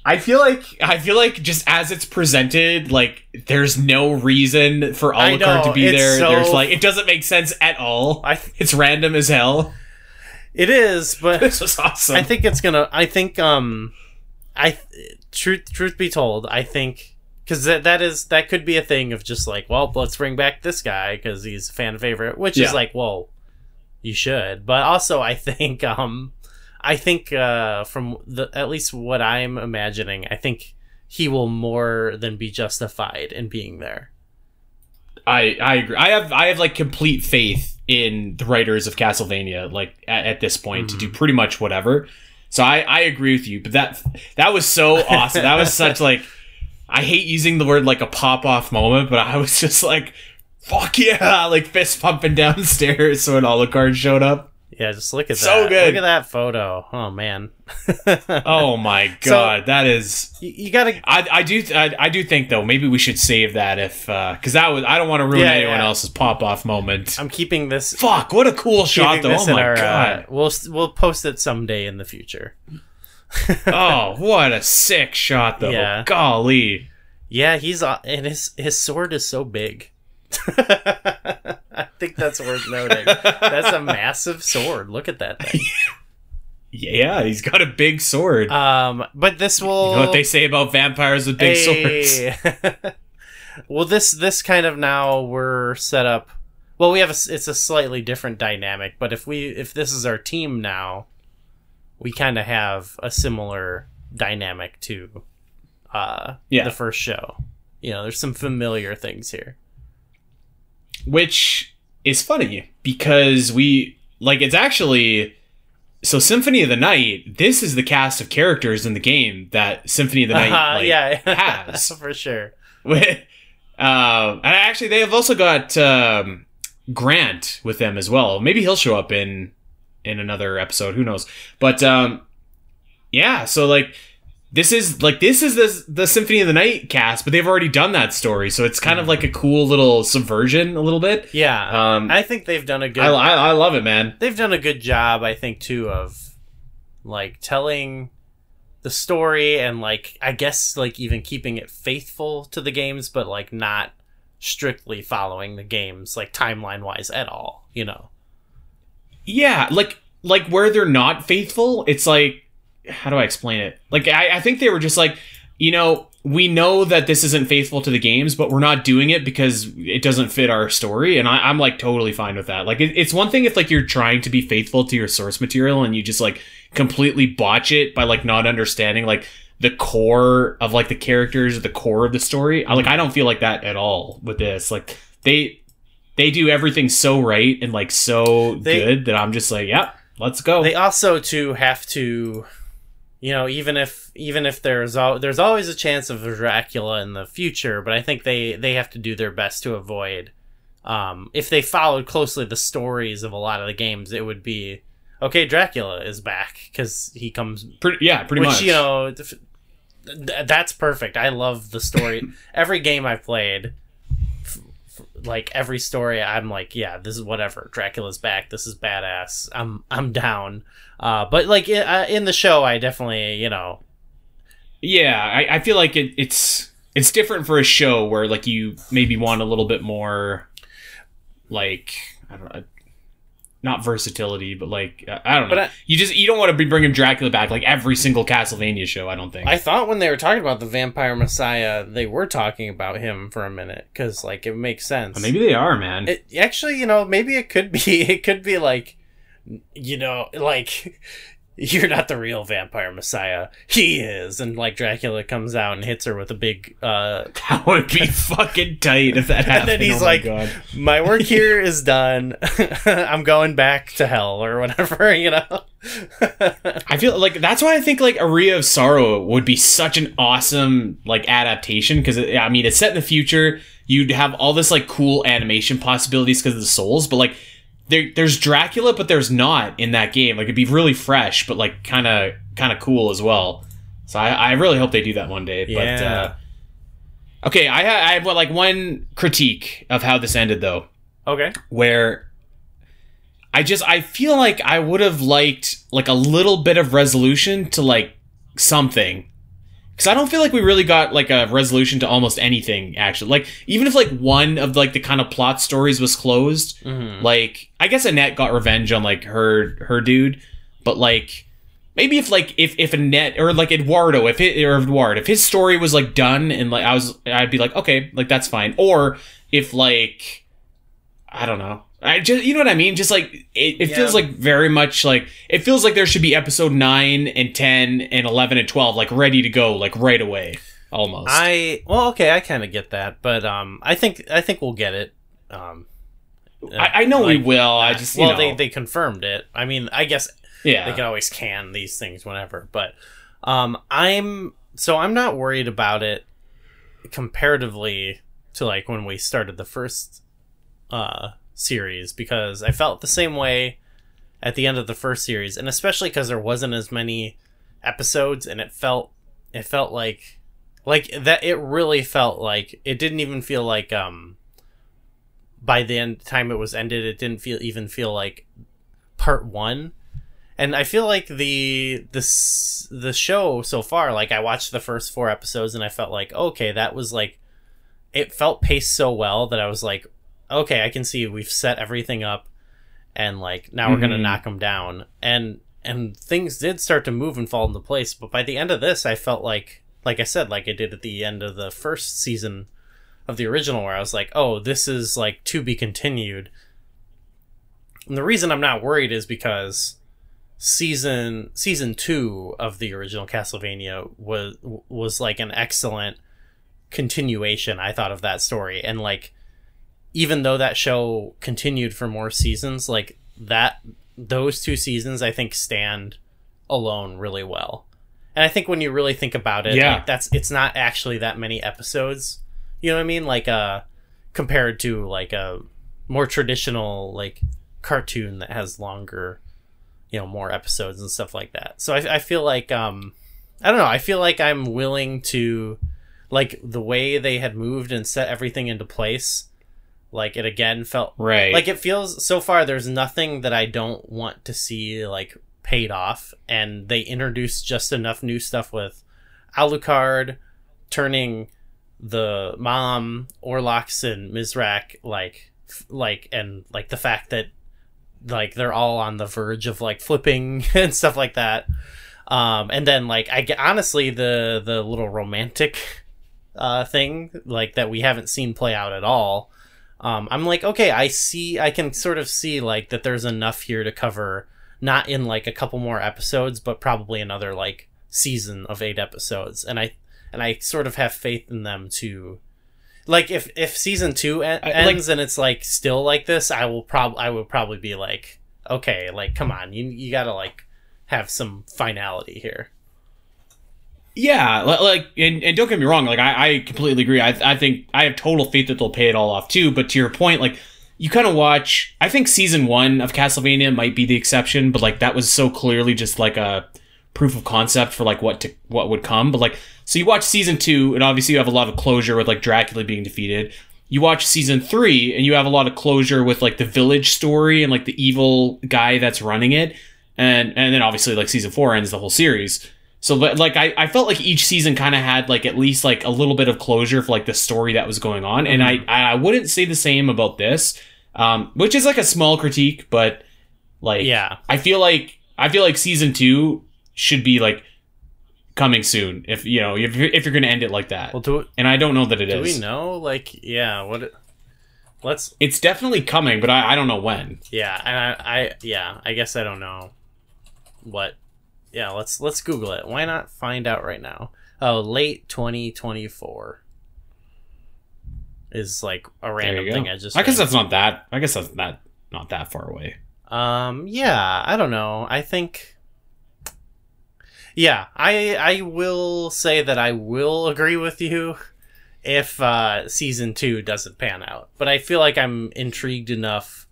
Speaker 1: I feel like I feel like just as it's presented, like there's no reason for Alucard to be there.
Speaker 2: so-
Speaker 1: There's like it doesn't make sense at all.
Speaker 2: I
Speaker 1: It's random as hell.
Speaker 2: it is, but
Speaker 1: This was awesome.
Speaker 2: I think it's gonna. I think um, I truth truth be told, I think because that that is that could be a thing of just like, well, let's bring back this guy because he's a fan favorite, which
Speaker 1: Yeah.
Speaker 2: is like, well, you should, but also I think um I think uh from the at least what I'm imagining, I think he will more than be justified in being there.
Speaker 1: I I agree. I have I have like complete faith in the writers of Castlevania, like at, at this point, to do pretty much whatever. So I I agree with you. But that that was so awesome. that was such like I hate using the word like a pop off moment, but I was just like, fuck yeah, like fist pumping downstairs when Alucard showed up.
Speaker 2: Yeah, just look at
Speaker 1: So
Speaker 2: that.
Speaker 1: good.
Speaker 2: Look at that photo. Oh man.
Speaker 1: Oh my god, that is.
Speaker 2: you, you gotta
Speaker 1: I, I do I, I do think though maybe we should save that if because that was I don't want to ruin
Speaker 2: Yeah,
Speaker 1: anyone
Speaker 2: yeah.
Speaker 1: else's pop off moment.
Speaker 2: I'm keeping this
Speaker 1: Fuck, what a cool shot though! Oh my
Speaker 2: our, uh,
Speaker 1: god!
Speaker 2: we'll we'll post it someday in the future.
Speaker 1: oh, what a sick shot though!
Speaker 2: Yeah.
Speaker 1: Golly,
Speaker 2: Yeah, he's uh, and his his sword is so big. I think that's worth noting. That's a massive sword. Look at that thing.
Speaker 1: yeah, he's got a big sword.
Speaker 2: Um, but this will
Speaker 1: you know what they say about vampires with big swords?
Speaker 2: swords. well, this this kind of now we're set up. Well, we have a, it's a slightly different dynamic, but if we if this is our team now, we kind of have a similar dynamic to uh
Speaker 1: Yeah.
Speaker 2: the first show. You know, there's some familiar things here.
Speaker 1: Which is funny because we like it's actually so Symphony of the Night. This is the cast of characters in the game that Symphony of the Night
Speaker 2: Uh,
Speaker 1: like,
Speaker 2: yeah,
Speaker 1: has.
Speaker 2: for sure.
Speaker 1: with um and actually they have also got um grant with them as well maybe he'll show up in in another episode who knows but um yeah so like this is like this is the the symphony of the night cast but they've already done that story so it's kind of like a cool little subversion a little bit
Speaker 2: Yeah,
Speaker 1: um
Speaker 2: I think they've done a good.
Speaker 1: I, I, I love it man
Speaker 2: they've done a good job, I think, too, of like telling the story and like I guess like even keeping it faithful to the games, but like not strictly following the games like timeline wise at all. You know.
Speaker 1: Yeah, like like where they're not faithful, it's like how do I explain it? Like I, I think they were just like, you know, we know that this isn't faithful to the games, but we're not doing it because it doesn't fit our story, and I, I'm like totally fine with that. Like it, it's one thing if like you're trying to be faithful to your source material and you just like completely botch it by like not understanding like the core of like the characters, the core of the story. I like I don't feel like that at all with this. Like they they do everything so right and like so
Speaker 2: They-
Speaker 1: good that I'm just like, yep, let's go.
Speaker 2: They also too have to, you know, even if even if there's al- there's always a chance of a Dracula in the future, but I think they they have to do their best to avoid. Um, if they followed closely the stories of a lot of the games, it would be okay. Dracula is back because he comes
Speaker 1: pretty, yeah, pretty
Speaker 2: which
Speaker 1: much.
Speaker 2: you know th- th- that's perfect i love the story every game I've played like every story i'm like yeah this is whatever. Dracula's back. This is badass. I'm i'm down. Uh but like in, uh, in the show i definitely you know.
Speaker 1: Yeah, I, I feel like it, it's it's different for a show where like you maybe want a little bit more, like I don't know. Not versatility, but like I don't know.
Speaker 2: But I-
Speaker 1: you just you don't want to be bringing Dracula back like every single Castlevania show. I don't think.
Speaker 2: i thought when they were talking about the vampire messiah they were talking about him for a minute because like it makes sense
Speaker 1: Maybe they are, man.
Speaker 2: It actually, you know, maybe it could be. It could be like, you know, like you're not the real vampire messiah. He is, and like Dracula comes out and hits her with a big. uh
Speaker 1: that would be fucking tight if that happened.
Speaker 2: And then he's
Speaker 1: oh my
Speaker 2: like,
Speaker 1: God.
Speaker 2: My work here is done. I'm going back to hell or whatever. You know.
Speaker 1: I feel like that's why I think like Aria of Sorrow would be such an awesome like adaptation because I mean it's set in the future. You'd have all this like cool animation possibilities because of the souls, but like there, there's Dracula, but there's not in that game. Like it'd be really fresh, but like kind of kind of cool as well. So I, I really hope they do that one day. But
Speaker 2: Yeah.
Speaker 1: uh, okay, I ha- I have like one critique of how this ended though
Speaker 2: okay.
Speaker 1: where I just I feel like I would have liked like a little bit of resolution to like something. Cuz I don't feel like we really got like a resolution to almost anything actually. Like even if like one of like the kind of plot stories was closed,
Speaker 2: hmm
Speaker 1: like I guess Annette got revenge on like her her dude, but like maybe if like if if Annette or like Eduardo, if it or Eduardo if his story was like done and like I was, I'd be like, okay, like that's fine. Or if like I don't know. I just, you know what I mean? Just like it, it
Speaker 2: Yeah.
Speaker 1: feels like very much like it feels like there should be episode nine and ten and eleven and twelve like ready to go like right away, almost.
Speaker 2: I well, okay, I kind of get that, but um, I think I think we'll get it. Um,
Speaker 1: I, I know we will. I just, you
Speaker 2: well,
Speaker 1: know,
Speaker 2: they they confirmed it. I mean, I guess
Speaker 1: yeah,
Speaker 2: they can always can these things whenever, but um, I'm so I'm not worried about it comparatively to like when we started the first uh series because I felt the same way at the end of the first series, and especially because there wasn't as many episodes, and it felt it felt like like that. It really felt like it didn't even feel like um by the end time it was ended, it didn't feel even feel like part one. And I feel like the this the show so far, like I watched the first four episodes and I felt like okay, that was like it felt paced so well that I was like, okay, I can see we've set everything up, and like now we're gonna
Speaker 1: Mhm.
Speaker 2: knock them down, and and things did start to move and fall into place. But by the end of this, I felt like, like I said, like I did at the end of the first season of the original, where I was like, oh, this is like to be continued. And the reason I'm not worried is because season season two of the original Castlevania was was like an excellent continuation I thought of that story and like even though that show continued for more seasons like that those two seasons I think stand alone really well. And I think when you really think about it
Speaker 1: Yeah.
Speaker 2: like that's it's not actually that many episodes. You know what I mean? Like uh compared to like a more traditional like cartoon that has longer you know more episodes and stuff like that. So I, I feel like um i don't know. I feel like i'm willing to like the way they had moved and set everything into place like it again felt
Speaker 1: right.
Speaker 2: like it feels so far there's nothing that i don't want to see like paid off and they introduced just enough new stuff with alucard turning the mom orlox and mizrak like f- like and like the fact that like they're all on the verge of like flipping and stuff like that um and then like i get honestly the the little romantic uh thing like that we haven't seen play out at all um i'm like okay i see i can sort of see like that there's enough here to cover not in like a couple more episodes but probably another like season of eight episodes. And i and i sort of have faith in them to like if if season two en-
Speaker 1: I- like-
Speaker 2: ends and it's like still like this i will prob i will probably be like okay like come on you you gotta like have some finality here
Speaker 1: Yeah, like, and, and don't get me wrong, like, I, I completely agree. I, I think I have total faith that they'll pay it all off too. But to your point, like, you kind of watch. I think season one of Castlevania might be the exception, but like that was so clearly just like a proof of concept for like what to what would come. But like, so you watch season two, and obviously you have a lot of closure with like Dracula being defeated. You watch season three, and you have a lot of closure with like the village story and like the evil guy that's running it, and and then obviously like season four ends the whole series. So but like I, I felt like each season kind of had like at least like a little bit of closure for like the story that was going on, and I I wouldn't say the same about this, um, which is like a small critique, but like
Speaker 2: yeah
Speaker 1: I feel like I feel like season two should be like coming soon if you know if you're, if you're gonna end it like that,
Speaker 2: well do,
Speaker 1: and I don't know that it is.
Speaker 2: do we know like yeah what it, let's
Speaker 1: It's definitely coming, but I, I don't know when.
Speaker 2: yeah and I, I yeah i guess i don't know what yeah let's let's google it why not find out right now oh late 2024 is like a random thing i just
Speaker 1: I guess that's not that. I guess that's not not that far away.
Speaker 2: Um, yeah, I don't know. I think Yeah, I I will say that I will agree with you if uh season 2 doesn't pan out. But I feel like I'm intrigued enough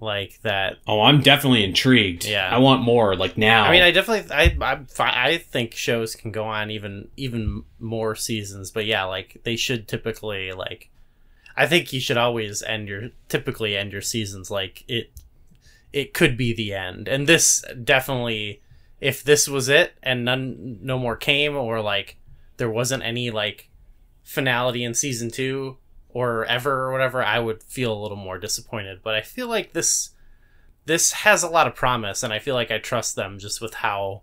Speaker 2: like that
Speaker 1: Oh, I'm definitely intrigued.
Speaker 2: Yeah.
Speaker 1: I want more. Like now.
Speaker 2: I mean, I definitely, I, I'm I think shows can go on even, even more seasons. But yeah, like they should typically like, I think you should always end your typically end your seasons like it, it could be the end. And this definitely, if this was it and none, no more came, or like there wasn't any like finality in season two or ever or whatever, I would feel a little more disappointed. But I feel like this this has a lot of promise, and I feel like I trust them just with how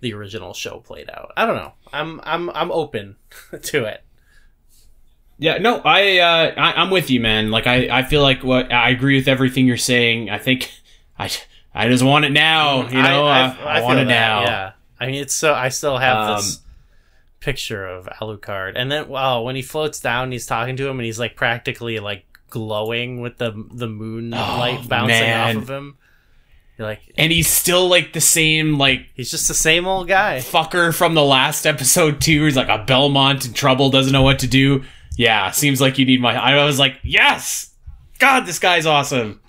Speaker 2: the original show played out. I don't know. I'm I'm I'm open to it.
Speaker 1: Yeah, no, I, uh, I I'm with you, man. Like I, I feel like what I agree with everything you're saying. I think I, I just want it now. You know, I, I, I want it
Speaker 2: that,
Speaker 1: now.
Speaker 2: Yeah, I mean, it's so I still have
Speaker 1: Um,
Speaker 2: this picture of Alucard, and then wow, when he floats down, he's talking to him, and he's like practically like glowing with the the moon
Speaker 1: Oh,
Speaker 2: light bouncing
Speaker 1: man.
Speaker 2: off of him. You're like,
Speaker 1: And he's still like the same like
Speaker 2: he's just the same old guy.
Speaker 1: fucker from the last episode too. He's like a Belmont in trouble, doesn't know what to do. Yeah, seems like you need my. I was like, yes, God, this guy's awesome.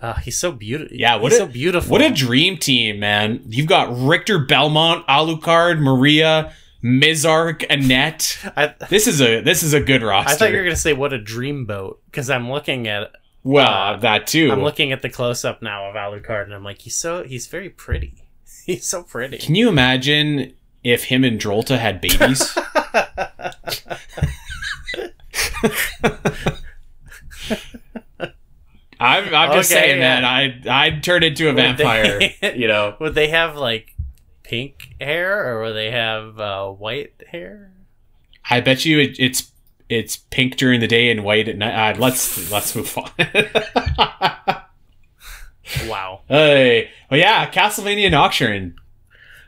Speaker 2: Uh, he's so beautiful.
Speaker 1: Yeah, what
Speaker 2: he's
Speaker 1: a-
Speaker 2: so beautiful.
Speaker 1: What a dream team, man! You've got Richter Belmont, Alucard, Maria, Mizrak, Annette.
Speaker 2: I,
Speaker 1: This is a this is a good roster.
Speaker 2: I thought you were gonna say what a dreamboat because I'm looking at
Speaker 1: well
Speaker 2: uh,
Speaker 1: that too.
Speaker 2: I'm looking at the close up now of Alucard and I'm like he's so he's very pretty. He's so pretty.
Speaker 1: Can you imagine if him and Drolta had babies? I'm, I'm just
Speaker 2: Okay,
Speaker 1: saying,
Speaker 2: yeah.
Speaker 1: man. I I'd turn into a
Speaker 2: Would
Speaker 1: vampire.
Speaker 2: they-
Speaker 1: you know,
Speaker 2: Would they have like pink hair or would they have uh, white hair?
Speaker 1: I bet you it, it's it's pink during the day and white at night. Uh, let's let's move on.
Speaker 2: Wow.
Speaker 1: hey, oh yeah, Castlevania Nocturne.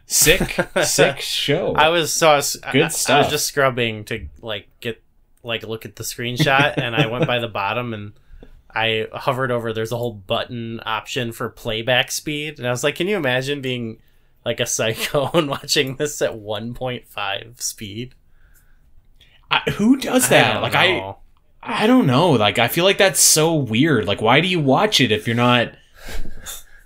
Speaker 1: Sick, sick show.
Speaker 2: I was so I was,
Speaker 1: Good
Speaker 2: I, I was just scrubbing to like get like look at the screenshot and I went by the bottom and I hovered over there's a whole button option for playback speed and I was like can you imagine being like a psycho and watching this at 1.5 speed?
Speaker 1: I, who does that?
Speaker 2: don't
Speaker 1: like I,
Speaker 2: know.
Speaker 1: I don't know. Like I feel like that's so weird. Like why do you watch it if you're not?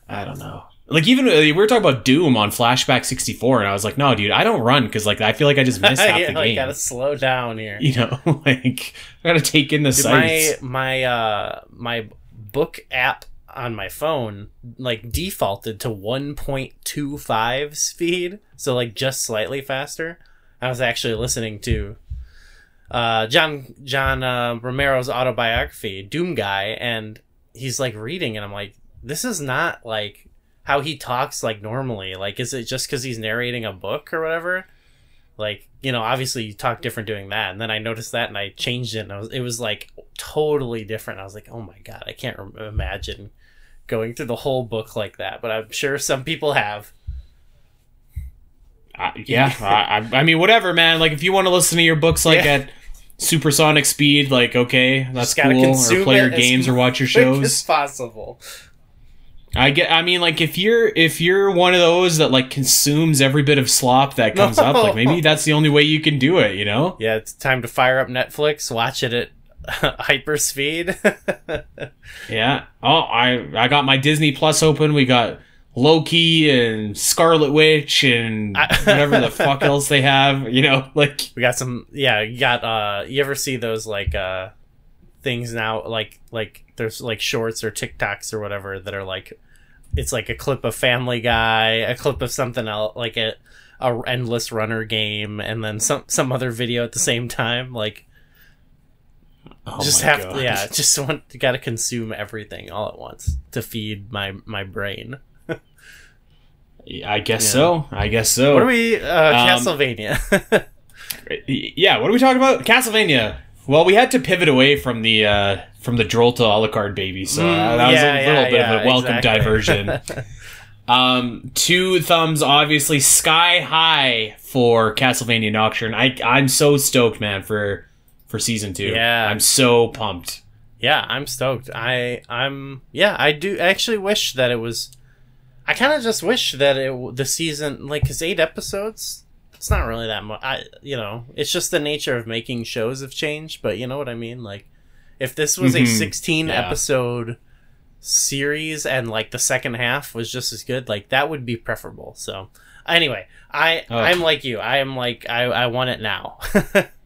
Speaker 1: I don't know. Like even uh, we were talking about Doom on Flashback 64, and I was like, no, dude, I don't run because like I feel like I just missed half
Speaker 2: yeah,
Speaker 1: the game.
Speaker 2: gotta slow down here.
Speaker 1: You know, like I gotta take in the
Speaker 2: Dude,
Speaker 1: sights.
Speaker 2: my my uh my book app on my phone like defaulted to 1.25 speed so like just slightly faster. I was actually listening to uh john john uh, romero's autobiography doom guy and he's like reading and i'm like this is not like how he talks like normally. Like is it just because he's narrating a book or whatever? Like you know obviously you talk different doing that and then i noticed that and i changed it and was, it was like totally different. I was like oh my god i can't rem- imagine going through the whole book like that but i'm sure some people have
Speaker 1: I- yeah, I, I- mean, whatever, man. Like if you want to listen to your books like
Speaker 2: Yeah.
Speaker 1: at supersonic speed, like okay, that's cool. Or play your games or watch your shows.
Speaker 2: as possible
Speaker 1: I get. I mean, like if you're if you're one of those that like consumes every bit of slop that comes up, like maybe that's the only way you can do it. You know?
Speaker 2: yeah it's time to fire up netflix watch it at hyper speed
Speaker 1: Yeah. Oh, I I got my Disney Plus open. We got Loki and Scarlet Witch and whatever the fuck else they have. You know, like
Speaker 2: we got some yeah you got uh you ever see those like uh things now like like there's like shorts or tiktoks or whatever that are like it's like a clip of family guy a clip of something else like a, a endless runner game and then some some other video at the same time like
Speaker 1: oh
Speaker 2: just have
Speaker 1: God.
Speaker 2: yeah just want you gotta consume everything all at once to feed my my brain
Speaker 1: I guess
Speaker 2: Yeah.
Speaker 1: so. I guess so.
Speaker 2: what are we uh
Speaker 1: Um,
Speaker 2: castlevania
Speaker 1: yeah, what are we talking about? Castlevania. Well, we had to pivot away from the uh from the Drolta Alucard baby, so uh, that was
Speaker 2: yeah,
Speaker 1: a little
Speaker 2: yeah,
Speaker 1: bit of a welcome
Speaker 2: exactly.
Speaker 1: diversion. um, two thumbs, obviously sky high for Castlevania Nocturne. I I'm so stoked, man, for for season two.
Speaker 2: Yeah.
Speaker 1: I'm so pumped.
Speaker 2: yeah i'm stoked i i'm yeah i do actually wish that it was i kind of just wish that it the season like because eight episodes it's not really that much i you know it's just the nature of making shows have changed but you know what i mean like if this was a
Speaker 1: Mhm.
Speaker 2: 16
Speaker 1: Yeah.
Speaker 2: episode series and like the second half was just as good like that would be preferable so anyway i
Speaker 1: Oh.
Speaker 2: i'm like you i am like i i want it now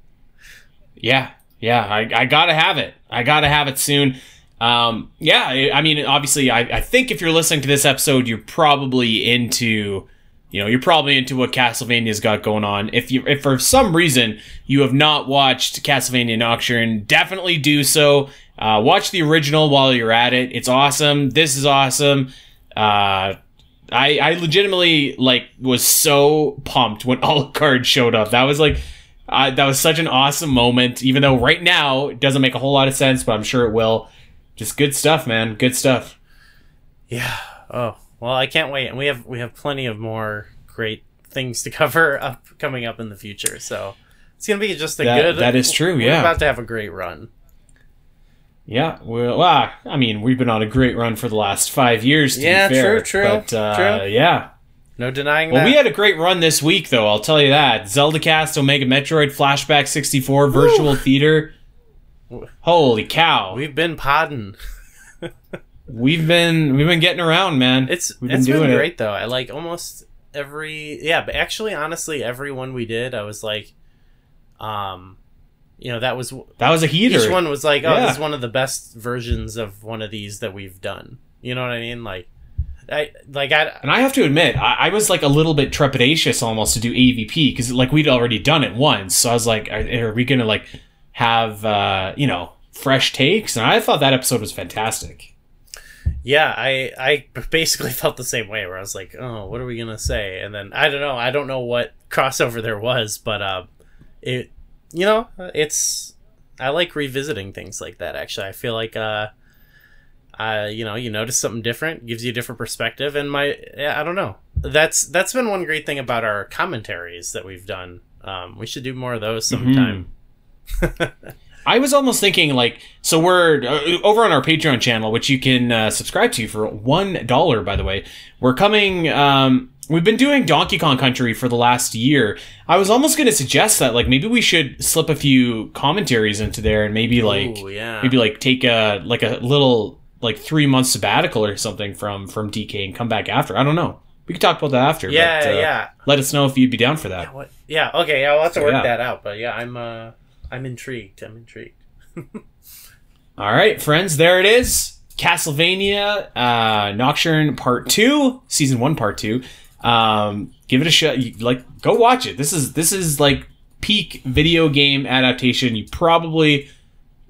Speaker 1: Yeah, yeah, I, I gotta have it. I gotta have it soon. Um, yeah, I mean, obviously, I, I think if you're listening to this episode, you're probably into, you know, you're probably into what Castlevania's got going on. If you, if for some reason you have not watched Castlevania Nocturne, definitely do so. Uh, watch the original while you're at it. It's awesome. This is awesome. Uh, I I legitimately like was so pumped when Alucard showed up. That was like. Uh, that was such an awesome moment, even though right now it doesn't make a whole lot of sense, but I'm sure it will. Just good stuff, man. Good stuff.
Speaker 2: Yeah. Oh well, I can't wait, and we have we have plenty of more great things to cover up coming up in the future. So it's gonna be just a
Speaker 1: That-
Speaker 2: good.
Speaker 1: that is true,
Speaker 2: We're
Speaker 1: yeah.
Speaker 2: about to have a great run.
Speaker 1: Yeah, well, ah, I mean, we've been on a great run for the last five years. To
Speaker 2: Yeah,
Speaker 1: be fair,
Speaker 2: true, true,
Speaker 1: But uh,
Speaker 2: true.
Speaker 1: yeah,
Speaker 2: No denying
Speaker 1: well,
Speaker 2: that.
Speaker 1: we had a great run this week, though. I'll tell you that. Zelda Cast, Omega Metroid, Flashback 64, Virtual Theater. Holy cow!
Speaker 2: We've been podding.
Speaker 1: We've been we've been getting around, man.
Speaker 2: It's
Speaker 1: we've
Speaker 2: it's been,
Speaker 1: doing it.
Speaker 2: great though. I like almost every yeah, but actually, honestly, every one we did, I was like, um, you know, that was
Speaker 1: That was a heater.
Speaker 2: each one was like, oh,
Speaker 1: Yeah.
Speaker 2: this is one of the best versions of one of these that we've done. You know what I mean? Like, I like I
Speaker 1: And I have to admit, I, I was like a little bit trepidatious almost to do AVP because like we'd already done it once. So I was like, are, are we gonna like have uh, you know fresh takes? And I thought that episode was fantastic.
Speaker 2: yeah, I I basically felt the same way where I was like, oh, what are we gonna say? And then I don't know, I don't know what crossover there was, but uh, it you know, it's I like revisiting things like that. Actually, I feel like uh, uh, you know, you notice something different, gives you a different perspective, and my yeah, I don't know. That's that's been one great thing about our commentaries that we've done. Um, we should do more of those sometime.
Speaker 1: I was almost thinking like, so we're uh, over on our Patreon channel, which you can uh, subscribe to for one dollar. By the way, we're coming. Um, we've been doing Donkey Kong Country for the last year. I was almost going to suggest that like maybe we should slip a few commentaries into there and maybe like
Speaker 2: Ooh, yeah.
Speaker 1: maybe like take a like a little like three month sabbatical or something from from DK and come back after. I don't know. We could talk about that after.
Speaker 2: yeah,
Speaker 1: but, uh,
Speaker 2: yeah.
Speaker 1: Let us know if you'd be down for that.
Speaker 2: What? Yeah. Okay. Yeah. We'll have to work
Speaker 1: Yeah.
Speaker 2: that out. But yeah, I'm uh, I'm intrigued. I'm intrigued.
Speaker 1: All right, friends, there it is. Castlevania uh, Nocturne Part Two, Season One, Part Two. Um, give it a shot. You, like, go watch it. This is this is like peak video game adaptation. You probably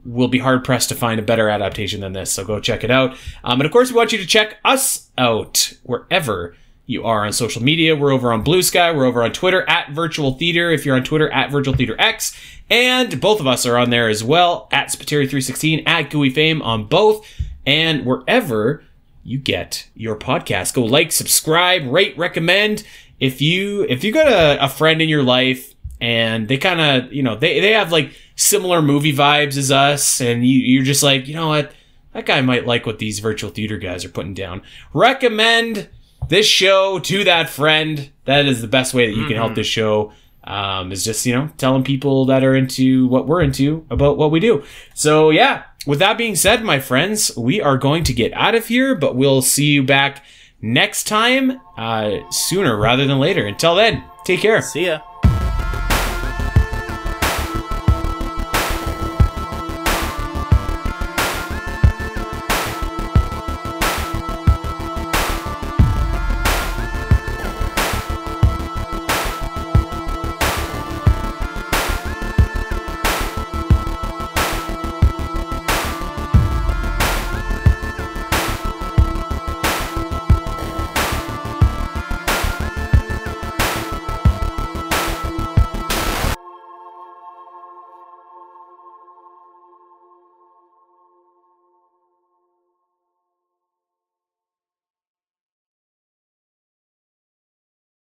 Speaker 1: will be hard pressed to find a better adaptation than this. So go check it out. Um, and of course, we want you to check us out wherever you are on social media. We're over on Blue Sky. We're over on Twitter at Virtual Theater. If you're on Twitter at Virtual Theater X, and both of us are on there as well at Spiteri316 at Gooey Fame on both, and wherever you get your podcast. Go like, subscribe, rate, recommend. If you if you got a, a friend in your life and they kind of you know they they have like similar movie vibes as us, and you you're just like you know what that guy might like what these virtual theater guys are putting down. Recommend this show to that friend. That is the best way that you can help this show. Um, is just you know telling people that are into what we're into about what we do. So yeah, with that being said, my friends, we are going to get out of here, but we'll see you back next time, uh, sooner rather than later. Until then, take care.
Speaker 2: See ya.